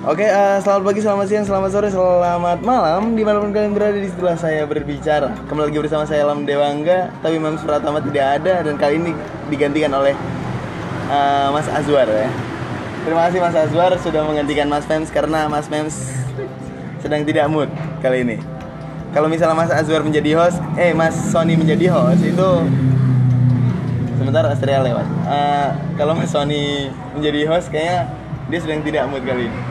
Oke, eh, selamat pagi, selamat siang, selamat sore, selamat malam. Di mana pun kalian berada di setelah saya berbicara. Kembali lagi bersama saya Lam Dewangga. Tapi Mams Pratama tidak ada Dan kali ini digantikan oleh eh, Mas Azwar ya. Terima kasih Mas Azwar sudah menggantikan Mas Mems Karena Mas Mems sedang tidak mood kali ini. Kalau misalnya Mas Azwar menjadi host Eh, Mas Sony menjadi host Itu Sebentar Astria lewat. Eh, kalau Mas Sony menjadi host kayaknya dia sedang tidak mood kali ini.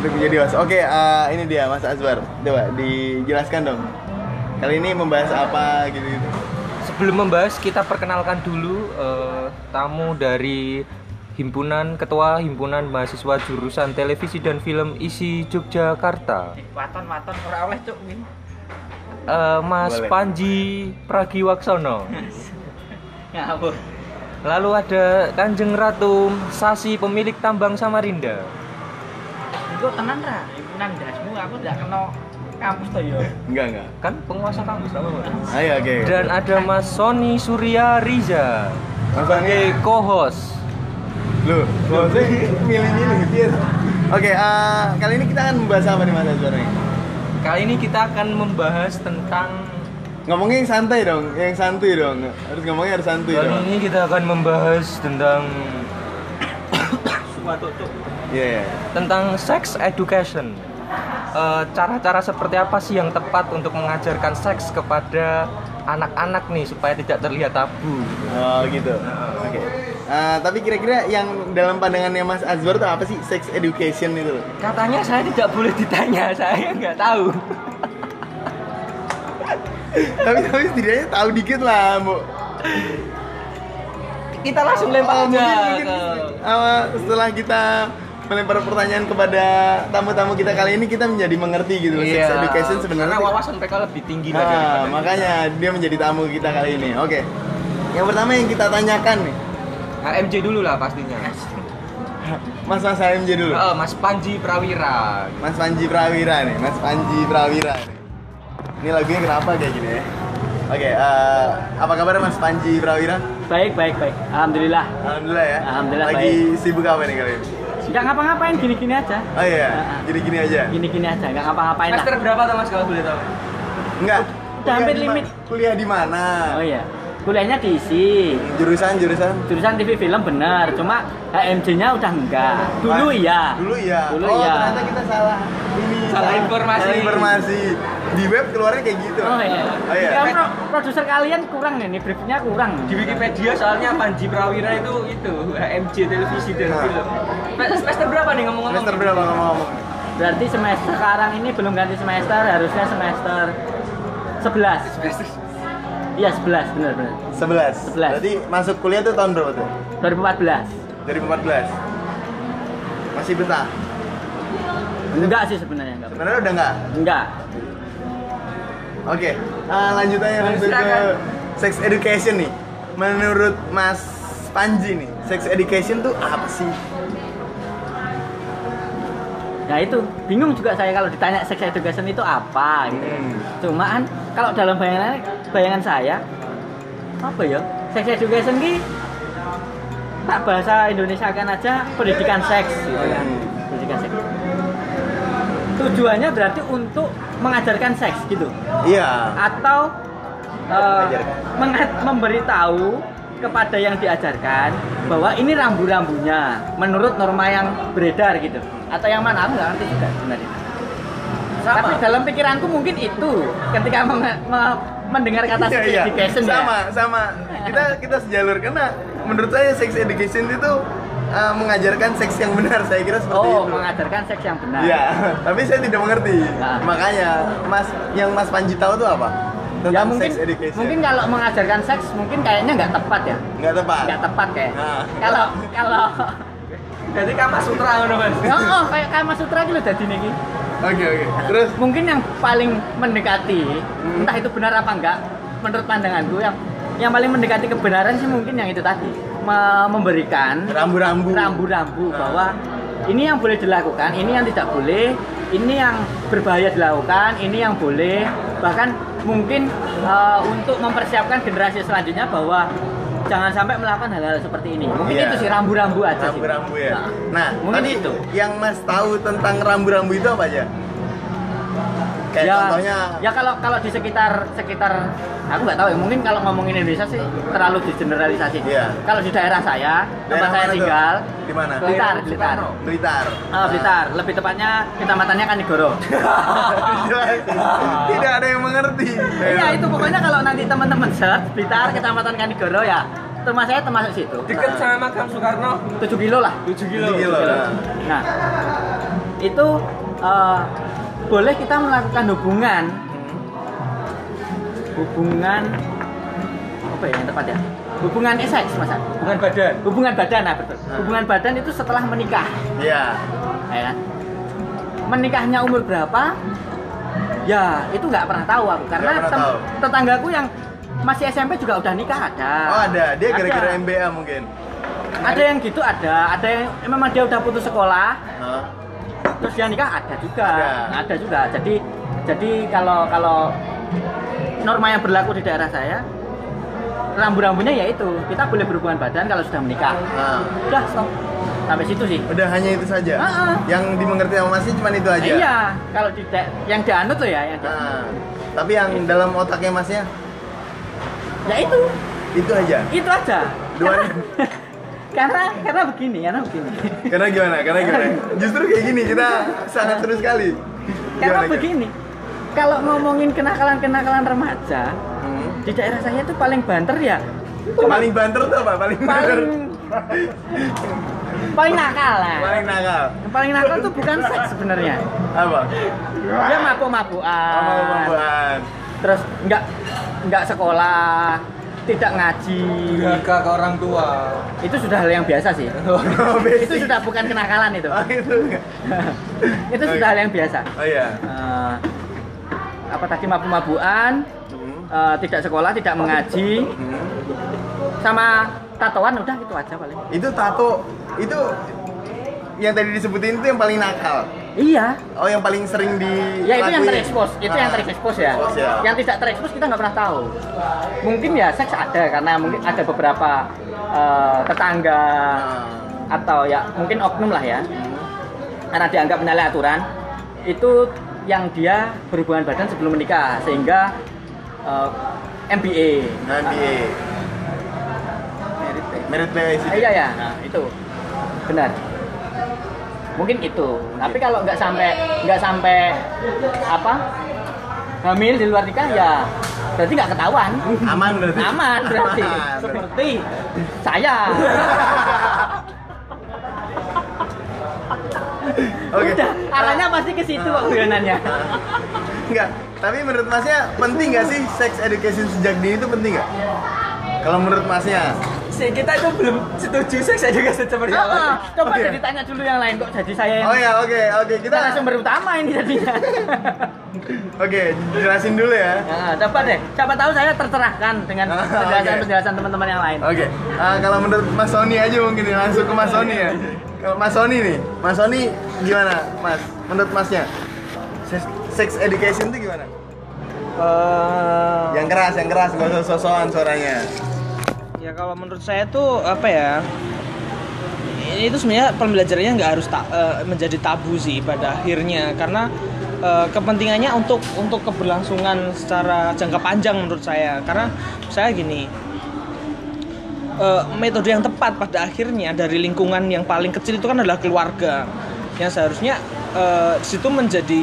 Untuk menjadi host. Oke, eh, ini dia Mas Azwar. Coba dijelaskan dong. Kali ini membahas apa gitu-gitu. Sebelum membahas, kita perkenalkan dulu eh, tamu dari Himpunan Ketua Himpunan Mahasiswa Jurusan Televisi dan Film ISI Yogyakarta, Waton waton ora oleh cuk min. Eh, Mas Boleh. Panji Pragiwaksono. Ngawur. Lalu ada Kanjeng Ratu Sasi pemilik tambang Samarinda. Iku tenan ra, himpunan dasmu aku ndak kena kampus to yo. Enggak, enggak. Kan penguasa kampus apa Mas? Ayo, oke. Dan ada Mas Sony Surya Riza Mas sebagai Sony. co-host. Lu sih milih-milih dia. Oke, eh, kali ini kita akan membahas apa nih Mas Azwar nih? Kali ini kita akan membahas tentang Ngomongnya yang santai dong, yang santuy dong. Harus ngomongnya harus santuy Kali dong. ini kita akan membahas tentang Iya, iya. tentang sex education. Eh, Cara-cara seperti apa sih yang tepat untuk mengajarkan seks kepada anak-anak nih supaya tidak terlihat tabu? Oh gitu. Oke. Eh, tapi kira-kira yang dalam pandangannya Mas Azwar itu apa sih sex education itu? loh? Katanya saya tidak boleh ditanya, saya nggak tahu. tapi tapi setidaknya tahu dikit lah, Bu. Kita langsung lempar Oh, aja mungkin, eh, setelah kita melempar pertanyaan kepada tamu-tamu kita kali ini kita menjadi mengerti gitu loh sex education sebenarnya. Karena wawasan mereka lebih tinggi lah Ah, daripada makanya dia menjadi tamu kita kali ini. Oke. Yang pertama yang kita tanyakan nih, HMJ dulu lah pastinya. Mas Mas HMJ dulu. Eh, Mas Panji Prawira. Mas Panji Prawira nih, Mas Panji Prawira nih. Ini lagunya kenapa kayak gini ya? Oke, eh, apa kabar Mas Panji Prawira? Baik, baik, baik. Alhamdulillah. Alhamdulillah ya. Alhamdulillah, Lagi sibuk apa nih kali ini? Enggak ngapa-ngapain gini-gini aja. Oh iya, gini-gini aja. Gini-gini aja, enggak ngapa-ngapain lah. Semester berapa tuh Mas kalau boleh tahu? Enggak. Udah hampir limit. Kuliah di mana? Oh iya. Kuliahnya diisi. Jurusan jurusan? Jurusan TV film bener, cuma HMJ-nya udah enggak. Dulu iya. Dulu iya. Dulu oh, iya. ternyata kita salah ini Salah informasi. Salah informasi. Di web keluarnya kayak gitu. Oh iya. Oh iya. Ya, pro- produser kalian kurang nih, nih briefnya kurang. Di Wikipedia soalnya Panji Prawira itu itu HMJ televisi dan Nah. film. Semester berapa nih ngomong-ngomong? Semester berapa ngomong-ngomong? Berarti semester sekarang ini belum ganti semester, harusnya semester 11. Semester. Iya, 11, benar benar. 11. 11. Berarti masuk kuliah tuh tahun berapa tuh? 2014. 2014. Masih betah. Enggak sih sebenarnya enggak. Sebenarnya udah enggak? Enggak. Oke, ah, lanjut aja langsung ke sex education nih. Menurut Mas Panji nih, sex education tuh apa sih? Nah itu bingung juga saya kalau ditanya sex education itu apa gitu. Hmm. Cuman kalau dalam bayangan bayangan saya apa ya? Sex education ki tak bahasa Indonesia kan aja pendidikan seks gitu kan. Hmm. Pendidikan seks. Tujuannya berarti untuk mengajarkan seks gitu Iya. atau eh, Mengajarkan. menga- memberitahu kepada yang diajarkan bahwa ini rambu-rambunya menurut norma yang beredar gitu atau yang mana aku nggak ngerti juga sebenarnya tapi dalam pikiranku mungkin itu ketika menge- me- mendengar kata sex Iya, iya. education ya sama, sama. Kita kita sejalur karena menurut saya sex education itu ah, mengajarkan seks yang benar. Saya kira seperti oh itu. mengajarkan seks yang benar Iya, tapi saya tidak mengerti. Nah. Makanya, Mas, yang Mas Panji tahu tuh apa? Ya Tentang mungkin sex education. mungkin kalau mengajarkan seks mungkin kayaknya nggak tepat ya nggak tepat. nggak tepat kayak Nah. kalau kalau Jadi Kama Sutra ngono Mas. oh, oh kayak Kama Sutra gitu jadi nih Oke, oke. Terus mungkin yang paling mendekati Hmm. entah itu benar apa enggak menurut pandanganku yang yang paling mendekati kebenaran sih mungkin yang itu tadi Me- memberikan rambu-rambu. rambu-rambu Nah. bahwa ini yang boleh dilakukan ini yang tidak boleh ini yang berbahaya dilakukan ini yang boleh bahkan mungkin eh, untuk mempersiapkan generasi selanjutnya bahwa jangan sampai melakukan hal-hal seperti ini. Mungkin Iya. itu sih rambu-rambu aja sih. Rambu-rambu ya. Nah, Nah, mungkin itu. Yang Mas tahu tentang rambu-rambu itu apa aja? Kayak ya, contohnya ya kalau kalau di sekitar sekitar aku nggak tahu ya mungkin kalau ngomongin Indonesia sih terlalu digeneralisasi Iya. kalau di daerah saya tempat Daerah saya mana tuh? tinggal Di mana? Blitar Blitar Blitar. Ah, Blitar lebih tepatnya kecamatannya Kanigoro Tidak ada yang mengerti. iya itu pokoknya kalau nanti teman-teman search Blitar kecamatan Kanigoro ya rumah saya termasuk situ Dekat sama makam Soekarno 7 kilo lah 7 Tujuh kilo. Nah. Nah, itu eh, boleh kita melakukan hubungan hubungan apa ya yang tepat ya? Hubungan seks, Mas. Ad. Bukan badan. Hubungan badan, nah betul. Hubungan badan itu setelah menikah, Iya. ya kan? Menikahnya umur berapa? Ya, itu nggak pernah tahu aku karena tem- tahu. tetanggaku yang masih SMP juga udah nikah ada. Oh ada, dia gara-gara. MBA mungkin. Ada yang gitu ada, ada yang memang dia udah putus sekolah? Terus dia nikah ada juga. Ada. ada, juga. Jadi jadi kalau kalau norma yang berlaku di daerah saya rambu-rambunya yaitu kita boleh berhubungan badan kalau sudah menikah. Nah, udah stop. Sampai situ sih. Udah hanya itu saja. Ah, ah. Yang dimengerti sama Masnya cuma itu aja. iya. Kalau tidak yang dianut tuh ya yang di- Nah, tapi yang dalam otaknya Masnya? Ya itu. Itu aja. itu aja. Dua- karena, karena begini karena begini Karena gimana? Karena gimana? Justru kayak gini kita sangat terus sekali. karena Gimana, begini kalau ngomongin kenakalan-kenakalan remaja Hmm. di daerah saya itu paling banter ya Paling banter tuh apa? Paling banter. paling paling nakal lah Paling nakal. paling nakal tuh bukan seks sebenarnya Apa? dia mabuk-mabukan Apa terus nggak nggak sekolah tidak ngaji Durhaka ke orang tua. itu sudah hal yang biasa sih Oh, itu sudah bukan kenakalan itu Oh, itu. itu sudah hal yang biasa Oh iya. Eh, apa tadi mabuk-mabukan Hmm. eh, tidak sekolah tidak mengaji Hmm. sama tatoan udah gitu aja paling Itu tato itu yang tadi disebutin itu yang paling nakal. iya Oh, yang paling sering di Ya itu yang terekspos, itu yang Ah. terekspos ya. Ya. Yang tidak terekspos kita nggak pernah tahu. Mungkin ya seks ada karena mungkin ada beberapa eh, tetangga Ah. atau ya mungkin oknum lah ya. Karena dianggap menyalahi aturan itu yang dia berhubungan badan sebelum menikah sehingga eh, MBA. MBA. Merit based. Ah, iya ya, nah, itu benar. Mungkin itu. Tapi kalau nggak sampai nggak sampai apa hamil di luar nikah ya berarti nggak ketahuan. Aman berarti. Aman berarti. Aman. Seperti saya. Oke. Udah, arahnya pasti ke situ kok guyonannya. Enggak. Tapi menurut Masnya penting nggak sih sex education sejak dini itu penting nggak? Kalau menurut Masnya, Si kita itu belum setuju seks education seperti apa. coba Oh, iya. jadi tanya dulu yang lain kok jadi saya yang oh ya oke oke kita kita sumber utama ini jadinya. oke jelasin dulu ya. Nah, coba deh, siapa tahu saya tercerahkan dengan Ah, oke. penjelasan-penjelasan teman-teman yang lain. Oke, ah, kalau menurut Mas Sony aja mungkin ya, langsung ke Mas Sony ya. Kalau Mas Sony nih, Mas Sony gimana, Mas? Menurut Masnya, sex, education itu gimana? Eh, Yang keras, yang keras, gak usah sosokan suaranya. Ya kalau menurut saya tuh apa ya ini itu sebenarnya pembelajarannya nggak harus ta- eh, menjadi tabu sih pada akhirnya. Karena eh, kepentingannya untuk untuk keberlangsungan secara jangka panjang menurut saya. Karena saya gini eh, metode yang tepat pada akhirnya dari lingkungan yang paling kecil itu kan adalah keluarga. Yang seharusnya eh, di situ menjadi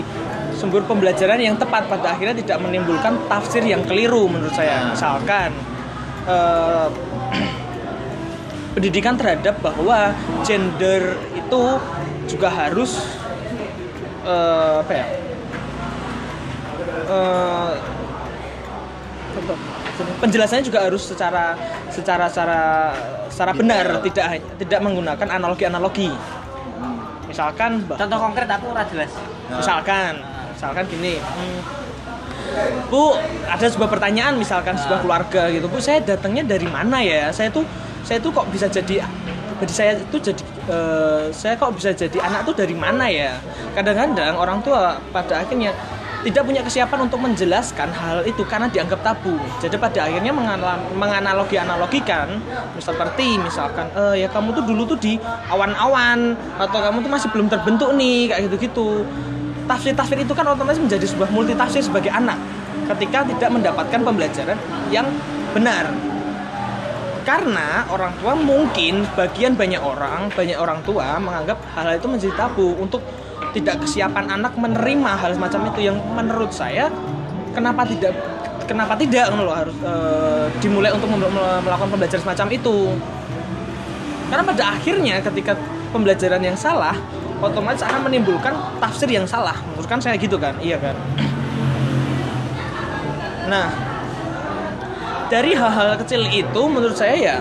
sumber pembelajaran yang tepat pada akhirnya tidak menimbulkan tafsir yang keliru menurut saya. Misalkan eh, pendidikan terhadap bahwa gender itu juga harus eh, apa ya? Eh, penjelasannya juga harus secara secara secara secara benar tidak tidak menggunakan analogi-analogi. Misalkan Contoh konkret aku ora jelas. misalkan misalkan gini hmm, bu ada sebuah pertanyaan misalkan sebuah keluarga gitu bu saya datangnya dari mana ya saya tuh saya tuh kok bisa jadi jadi saya itu jadi eh, saya kok bisa jadi anak tuh dari mana ya kadang-kadang orang tua pada akhirnya tidak punya kesiapan untuk menjelaskan hal itu karena dianggap tabu. Jadi pada akhirnya mengana- menganalogi-analogikan seperti misalkan eh ya kamu tuh dulu tuh di awan-awan atau kamu tuh masih belum terbentuk nih kayak gitu-gitu. Tafsir-tafsir itu kan otomatis menjadi sebuah multi tafsir sebagai anak ketika tidak mendapatkan pembelajaran yang benar. Karena orang tua mungkin bagian banyak orang, banyak orang tua menganggap hal itu menjadi tabu untuk tidak kesiapan anak menerima hal semacam itu yang menurut saya kenapa tidak kenapa tidak loh, harus eh, dimulai untuk melakukan pembelajaran semacam itu. Karena pada akhirnya ketika pembelajaran yang salah otomatis akan menimbulkan tafsir yang salah. Menurut kan saya gitu kan? Iya kan? Nah, dari hal-hal kecil itu menurut saya ya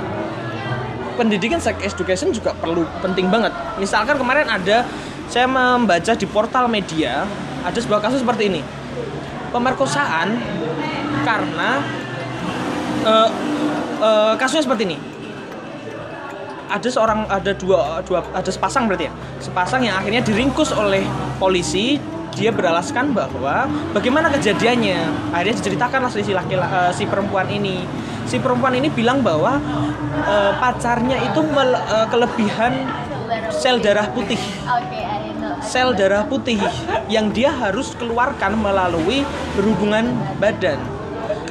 pendidikan sex education juga perlu penting banget. Misalkan kemarin ada saya membaca di portal media ada sebuah kasus seperti ini. Pemerkosaan karena eh, eh, kasusnya seperti ini. Ada seorang ada dua dua ada sepasang berarti ya. Sepasang yang akhirnya diringkus oleh polisi. Dia beralaskan bahwa bagaimana kejadiannya? Akhirnya diceritakanlah si laki eh, si perempuan ini. Si perempuan ini bilang bahwa eh, pacarnya itu mel- eh, kelebihan sel darah putih. Sel darah putih yang dia harus keluarkan melalui berhubungan badan.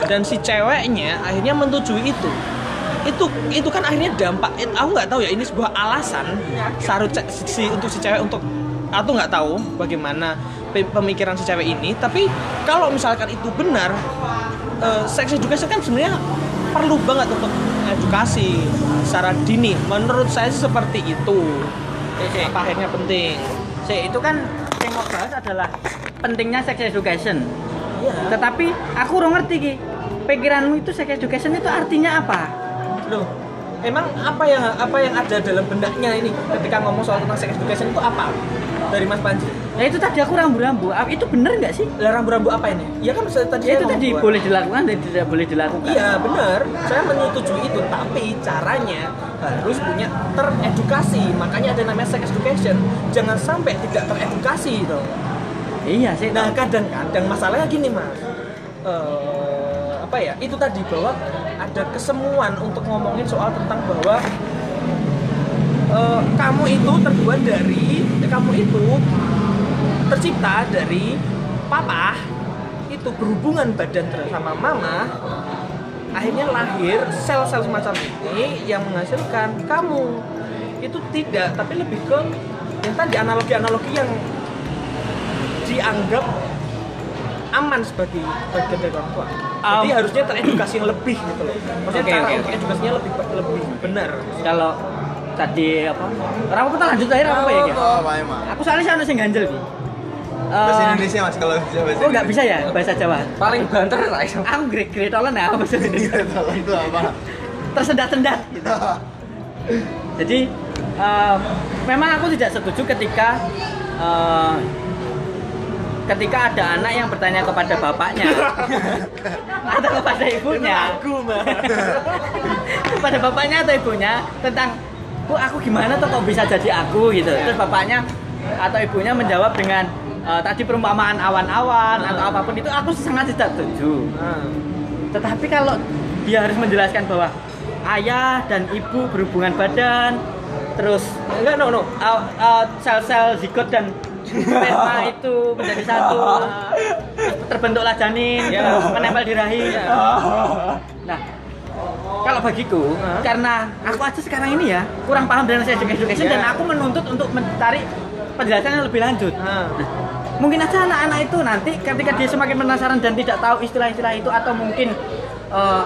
Dan si ceweknya akhirnya menyetujui itu itu itu kan akhirnya dampak. It- aku nggak tahu ya ini sebuah alasan sarut ce- si untuk si cewek untuk aku nggak tahu bagaimana pe- pemikiran si cewek ini. Tapi kalau misalkan itu benar eh, sex education kan sebenarnya perlu banget untuk edukasi secara dini. Menurut saya sih seperti itu. Oke, apa akhirnya penting? Si, itu kan yang mau bahas adalah pentingnya sex education. Tetapi aku kurang ngerti ki. Pikiranmu itu sex education itu artinya apa? Loh, emang apa yang apa yang ada dalam bendaknya ini ketika ngomong soal tentang sex education itu apa? Dari Mas Panji. Ya itu tadi aku rambu-rambu. Ah, Itu bener nggak sih? Lah rambu-rambu apa ini? Iya kan bisa tadi Ya itu tadi ngomong boleh dilakukan dan tidak boleh dilakukan. Iya benar, saya menyetujui itu, tapi caranya harus punya teredukasi. Makanya ada namanya sex education. Jangan sampai tidak teredukasi itu. Iya sih. Nah kadang-kadang masalahnya gini mas, Eh, apa ya? Itu tadi bahwa ada kesemuan untuk ngomongin soal tentang bahwa eh, kamu itu terbuat dari, eh, kamu itu tercipta dari papa itu berhubungan badan sama mama akhirnya lahir sel-sel semacam ini yang menghasilkan kamu itu tidak tapi lebih ke yang tadi analogi-analogi yang dianggap aman sebagai bagian dari orang tua. Jadi Um, harusnya teredukasi yang lebih gitu loh. Maksudnya Oke, cara oke, untuk oke. edukasinya lebih lebih benar. Kalau tadi apa? Orang kita lanjut aja apa ya? Emang Aku soalnya sana sing ganjel bahasa Eh, Indonesia mas kalau bisa bahasa Oh nggak bisa ya bahasa Jawa. Paling banter lah iso. Aku grade grade tolen ya bahasa Indonesia. Indonesia itu apa tersendat-sendat gitu. Jadi eh, memang aku tidak setuju ketika eh, ketika ada anak yang bertanya kepada bapaknya. Atau kepada ibunya. Aku kepada bapaknya atau ibunya tentang bu aku gimana tuh kok bisa jadi aku? Gitu. Terus bapaknya atau ibunya menjawab dengan eh, tadi perumpamaan awan-awan atau apa pun itu aku sangat tidak setuju. Nah, tetapi kalau dia harus menjelaskan bahwa ayah dan ibu berhubungan badan, terus enggak no no. uh, uh, sel-sel zigot dan sperma itu menjadi satu, terbentuklah janin, menempel di rahim. Nah, kalau bagiku, karena aku aja sekarang ini ya kurang paham dengan sex education dan Ya. aku menuntut untuk mencari penjelasan yang lebih lanjut. Nah, mungkin aja anak-anak itu nanti ketika dia semakin penasaran dan tidak tahu istilah-istilah itu atau mungkin eh,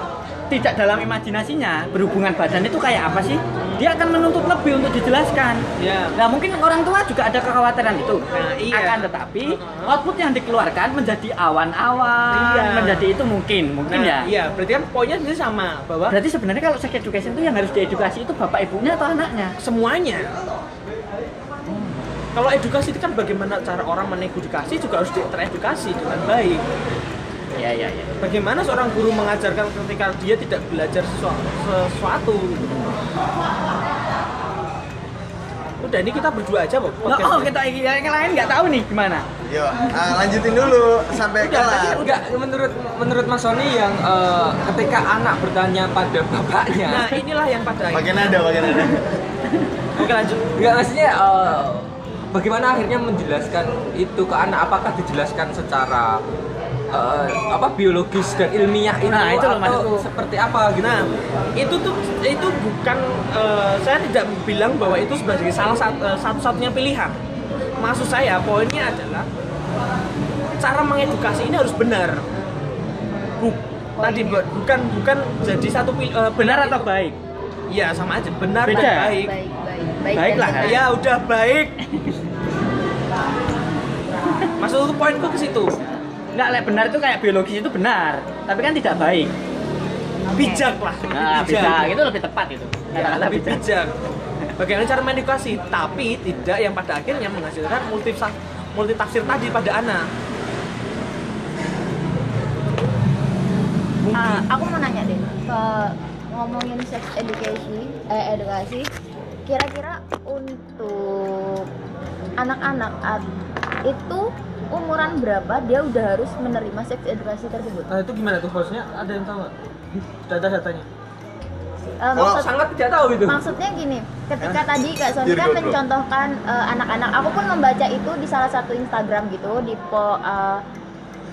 tidak dalam imajinasinya berhubungan badan itu kayak apa sih? Dia akan menuntut lebih untuk dijelaskan. Ya. nah mungkin orang tua juga ada kekhawatiran itu. Nah, iya. akan tetapi output yang dikeluarkan menjadi awan-awan Iya. menjadi itu mungkin mungkin nah, ya. Iya, berarti kan poinnya sebenarnya sama bahwa berarti sebenarnya kalau sex education itu yang harus diedukasi itu bapak ibunya atau anaknya? Semuanya. Kalau edukasi itu kan bagaimana cara orang menedukasi juga harus teredukasi dengan baik ya ya ya bagaimana seorang guru mengajarkan ketika dia tidak belajar sesuatu, sesuatu gitu. udah ini kita berdua aja kok Nah, oh kita yang lain nggak tahu nih gimana Yo, ah, lanjutin dulu sampai Enggak, kelar. enggak menurut menurut Mas Sony yang eh, ketika anak bertanya pada bapaknya. nah inilah yang pada Pakai nada, pakai nada. oke lanjut Enggak maksudnya eh, bagaimana akhirnya menjelaskan itu ke anak apakah dijelaskan secara eh, apa biologis dan ilmiah itu Nah, itu loh atau maksudku. seperti apa gitu. Nah, itu tuh itu bukan eh, saya tidak bilang bahwa itu sebagai salah satu satu-satunya pilihan. Maksud saya poinnya adalah cara mengedukasi ini harus benar. Bu, tadi bu- bukan bukan jadi satu eh, benar atau baik Iya, sama aja benar Beda. dan baik. baik baik baik Baiklah, benar. Ya udah baik. Maksudku poinku ke situ. Nggak lek benar itu kayak biologis itu benar tapi kan tidak baik. Bijak lah. nah bisa itu lebih tepat itu. Ya, lebih bijak. bijak. Bagaimana cara mengedukasi, tapi tidak yang pada akhirnya menghasilkan multi multi tafsir tadi pada anak. Ah, aku mau nanya deh ke ngomongin sex education eh edukasi kira-kira untuk anak-anak itu umuran berapa dia udah harus menerima seks edukasi tersebut Nah itu gimana tuh hostnya? Ada yang tahu nggak? Data-datanya. Eh, Kalau maksud- sangat tidak tahu itu. maksudnya gini ketika tadi kak Sony kan mencontohkan eh, anak-anak aku pun membaca itu di salah satu Instagram gitu di po eh,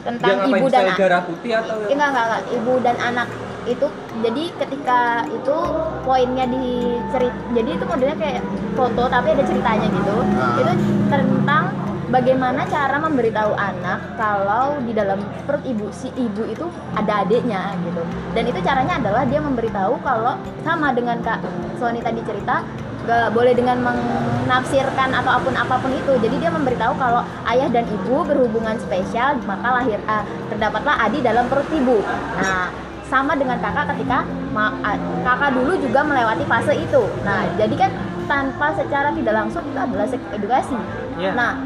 tentang Yang apa ibu dan sel darah putih atau Eh, enggak, enggak, enggak. Ibu dan anak itu jadi ketika itu poinnya di cerit jadi itu modelnya kayak foto tapi ada ceritanya gitu Ah. itu tentang bagaimana cara memberitahu anak kalau di dalam perut ibu si ibu itu ada adiknya gitu. Dan itu caranya adalah dia memberitahu kalau sama dengan kak Sony tadi cerita gak boleh dengan menafsirkan atau apa pun apa pun itu. Jadi dia memberitahu kalau ayah dan ibu berhubungan spesial maka lahir ah, terdapatlah adi dalam perut ibu. Nah sama dengan kakak ketika ma- kakak dulu juga melewati fase itu. Nah jadi kan tanpa secara tidak langsung itu adalah edukasi. Iya. nah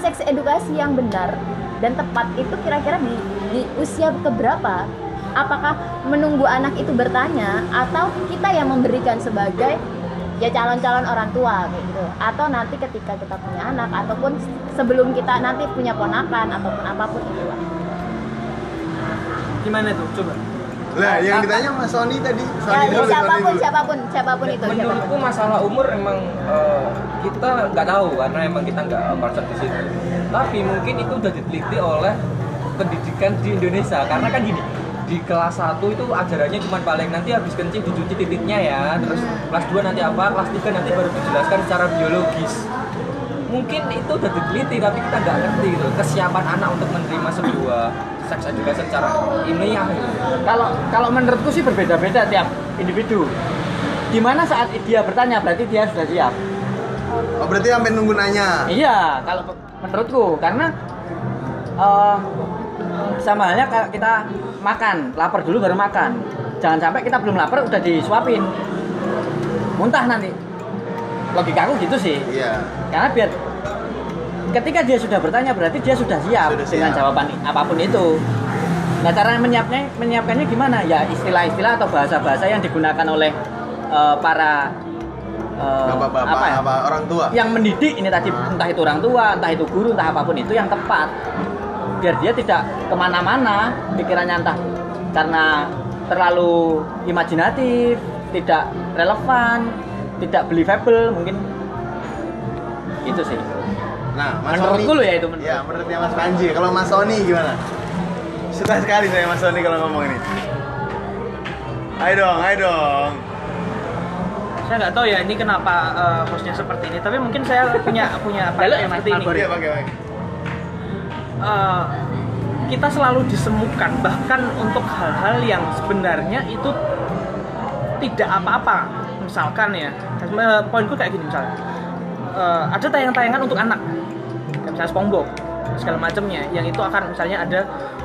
seks edukasi yang benar dan tepat itu kira-kira di, di usia keberapa apakah menunggu anak itu bertanya atau kita yang memberikan sebagai ya calon-calon orang tua gitu atau nanti ketika kita punya anak ataupun sebelum kita nanti punya ponakan ataupun apa pun itu. Gimana tuh? Coba. Lah, yang ditanya Mas Sony tadi. Sony Ya, dulu, Sony siapa pun dulu. siapa pun siapa pun itu siapa pun. Menurutku masalah umur emang eh, kita nggak tahu karena emang kita nggak concern di situ. Tapi mungkin itu udah diteliti oleh pendidikan di Indonesia karena kan gini di kelas 1 itu ajarannya cuma paling nanti habis kencing dicuci titiknya ya terus kelas 2 nanti apa kelas 3 nanti baru dijelaskan secara biologis mungkin itu udah diteliti tapi kita nggak ngerti gitu kesiapan anak untuk menerima sebuah seks edukasi secara ilmiah gitu. kalau kalau menurutku sih berbeda-beda tiap individu di mana saat dia bertanya berarti dia sudah siap Oh, berarti sampai nunggu nanya. iya kalau menurutku karena eh, sama halnya kalau kita makan lapar dulu baru makan jangan sampai kita belum lapar udah disuapin muntah nanti logika aku gitu sih Iya. karena biar ketika dia sudah bertanya berarti dia sudah siap, Sudah dengan siap. jawaban apa pun itu nah cara menyiapnya menyiapkannya gimana ya istilah-istilah atau bahasa-bahasa yang digunakan oleh eh, para eh, Bapak-bapak apa ya apa orang tua? yang mendidik ini tadi Ah. entah itu orang tua entah itu guru entah apa pun itu yang tepat biar dia tidak ke mana-mana pikirannya entah karena terlalu imajinatif tidak relevan tidak believable mungkin itu sih Nah, Mas Menurutku Sony. lo ya itu, menurut. Iya, menurutnya Mas Panji. Kalau Mas Sony gimana? Suka sekali saya Mas Sony kalau ngomong ini. Ayo dong, ayo dong. Saya nggak tahu ya ini kenapa eh, hostnya seperti ini, tapi mungkin saya punya punya Halo, yang seperti ini. Iya, pakai pakai. Eh, kita selalu disemukan bahkan untuk hal-hal yang sebenarnya itu tidak apa-apa misalkan ya eh, poinku kayak gini misalnya Eh, ada tayangan-tayangan untuk anak misalnya SpongeBob segala macamnya. Yang itu akan misalnya ada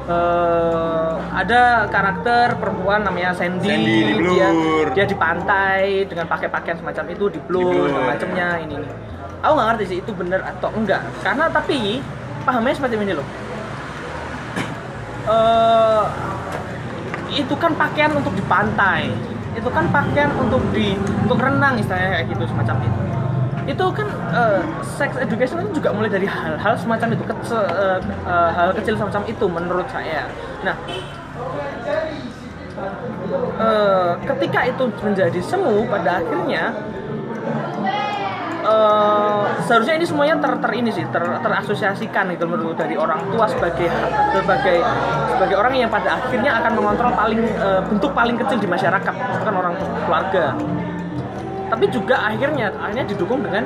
eh, ada karakter perempuan namanya Sandy, Sandy di dia blur. dia di pantai dengan pakai pakaian semacam itu di blur, Di blur. segala macamnya ini ini. Aku nggak ngerti sih itu bener atau enggak. Karena tapi pahamnya seperti ini loh. Eh itu kan pakaian untuk di pantai. Itu kan pakaian untuk di untuk renang istilahnya kayak gitu semacam itu itu kan eh, sex education itu juga mulai dari hal-hal semacam itu kece- eh, eh, hal kecil semacam itu menurut saya. Nah eh, ketika itu menjadi semu pada akhirnya eh, seharusnya ini semuanya ter, ter ini sih ter, terasosiasikan gitu menurut dari orang tua sebagai sebagai sebagai orang yang pada akhirnya akan mengontrol paling eh, bentuk paling kecil di masyarakat bukan orang keluarga tapi juga akhirnya akhirnya didukung dengan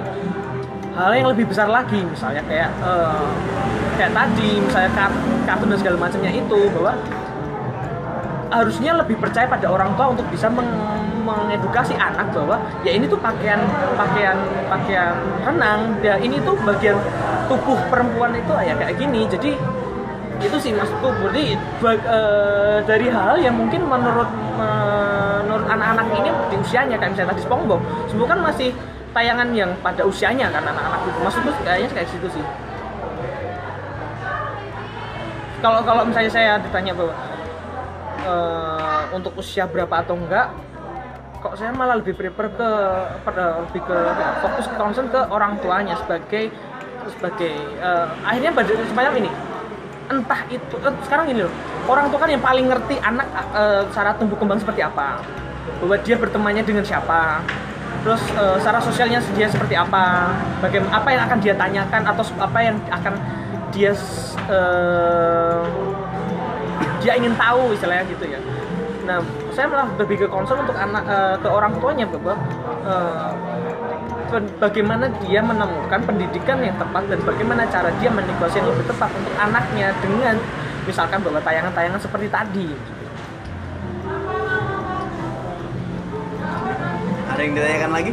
hal yang lebih besar lagi. Misalnya kayak eh, kayak tadi misalnya kart- kartun dan segala macamnya itu bahwa harusnya lebih percaya pada orang tua untuk bisa meng- mengedukasi anak bahwa ya ini tuh pakaian pakaian pakaian renang ya ini tuh bagian tubuh perempuan itu ya kayak gini. Jadi itu sih maksudku. Berarti ba- eh, dari hal yang mungkin menurut menurut anak-anak ini di usianya kayak misalnya tadi SpongeBob SpongeBob kan masih tayangan yang pada usianya kan anak-anak itu. Maksudku kayaknya kayak situ sih. Kalau kalau misalnya saya ditanya bahwa eh, untuk usia berapa atau enggak kok saya malah lebih prefer ke lebih ke ya, fokus ke concern ke orang tuanya sebagai sebagai eh, akhirnya pada semacam ini entah itu eh, sekarang ini loh orang tua kan yang paling ngerti anak eh, cara tumbuh kembang seperti apa. Bahwa dia bertemannya dengan siapa. Terus eh, secara sosialnya dia seperti apa. Bagaimana apa yang akan dia tanyakan atau apa yang akan dia dia ingin tahu istilahnya gitu ya. Nah saya malah lebih ke concern untuk anak ke orang tuanya bahwa pen- bagaimana dia menemukan pendidikan yang tepat dan bagaimana cara dia menegosiasi yang lebih tepat untuk anaknya dengan misalkan bahwa tayangan-tayangan seperti tadi Ada yang ditanyakan lagi?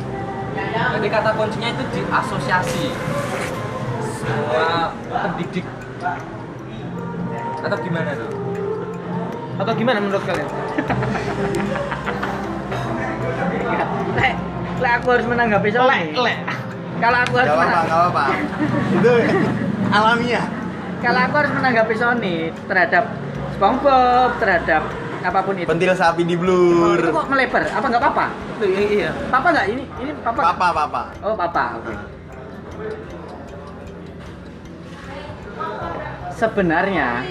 Jadi kata kuncinya itu di asosiasi semua pendidik atau gimana tuh? atau gimana menurut kalian? Lek, lek aku harus menanggapi soal ini. lek. Kalau aku harus Gak apa-apa, menang- gak apa-apa. Itu alamiah. kalau aku harus menanggapi Sony terhadap SpongeBob, terhadap apa pun itu. Pentil sapi di Itu blur. kok melebar? Apa nggak apa-apa? Tuh, iya, iya. Papa nggak? Ini ini papa. Papa, papa. Oh papa. Oke. Sebenarnya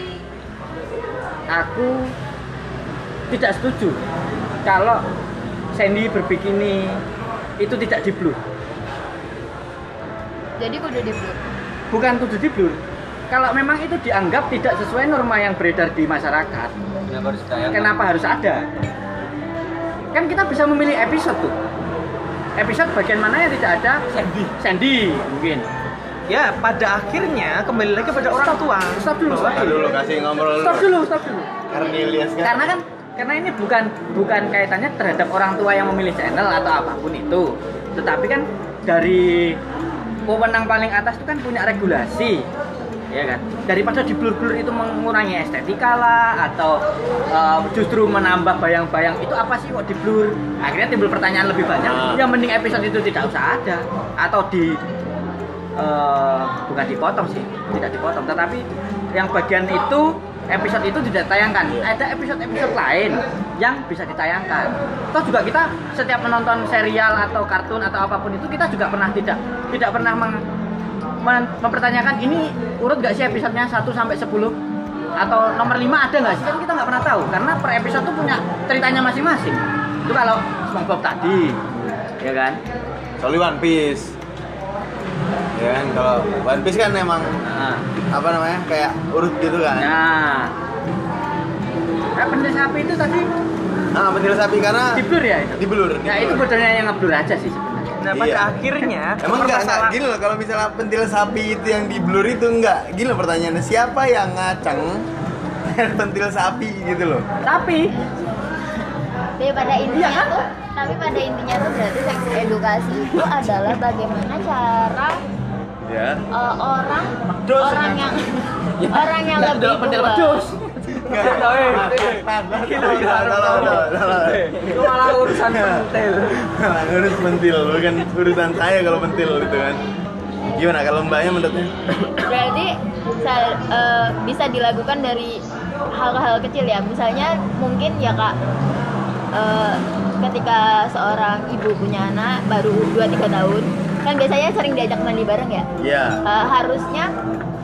aku tidak setuju kalau Sandy berbikini itu tidak di blur. Jadi kudu di blur. Bukan kudu di blur. Kalau memang itu dianggap tidak sesuai norma yang beredar di masyarakat, Kenapa harus kenapa harus ada? Kan kita bisa memilih episode tuh. Episode bagian mana yang tidak ada Sandy. Sandy mungkin. Ya, pada akhirnya kembali lagi pada orang tua. Stop dulu, stop dulu. dulu kasih ngobrol Stop dulu, stop dulu. Cornelius kan. Karena kan karena ini bukan bukan kaitannya terhadap orang tua yang memilih channel atau apa pun itu. Tetapi kan dari wewenang paling atas itu kan punya regulasi. Ya kan? Daripada di blur-blur itu mengurangi estetika lah atau uh, justru menambah bayang-bayang itu apa sih kok di blur? Akhirnya timbul pertanyaan lebih banyak. Ah. Ya mending episode itu tidak usah ada atau di eh, bukan dipotong sih, tidak dipotong, tetapi yang bagian itu episode itu tidak tayangkan. Ada episode-episode lain yang bisa ditayangkan. Toh juga kita setiap menonton serial atau kartun atau apa pun itu kita juga pernah tidak tidak pernah meng- men- mempertanyakan ini urut gak sih episodenya 1 sampai 10 atau nomor 5 ada nggak sih kan kita nggak pernah tahu karena per episode tuh punya ceritanya masing-masing itu kalau SpongeBob tadi ya kan Soalnya One Piece. Ya kan kalau One Piece kan emang nah, apa namanya kayak urut gitu kan. Nah, nah pentil sapi itu tadi Nah, pentil sapi karena di blur ya itu. di blur. di Nah itu blur. bodohnya yang ngeblur aja sih sebenarnya. Nah, pada Iya. akhirnya Emang enggak, enggak gini loh kalau misalnya pentil sapi itu yang di blur itu enggak gini loh pertanyaannya siapa yang ngaceng pentil sapi gitu loh Tapi Tapi pada intinya Iya kan? tuh, tapi pada intinya tuh berarti seks edukasi itu adalah bagaimana cara ya. Uh, orang Pedus. orang yang orang yang nggak lebih ada tua pedus. Itu malah urusan pentil. urus pentil. Bukan urusan saya kalau pentil gitu kan. Gimana kalau mbaknya menurutnya berarti eh, bisa dilakukan dari hal-hal kecil ya. Misalnya mungkin ya kak eh, ketika seorang ibu punya anak baru 2-3 tahun kan biasanya sering diajak mandi bareng ya ya Eh, harusnya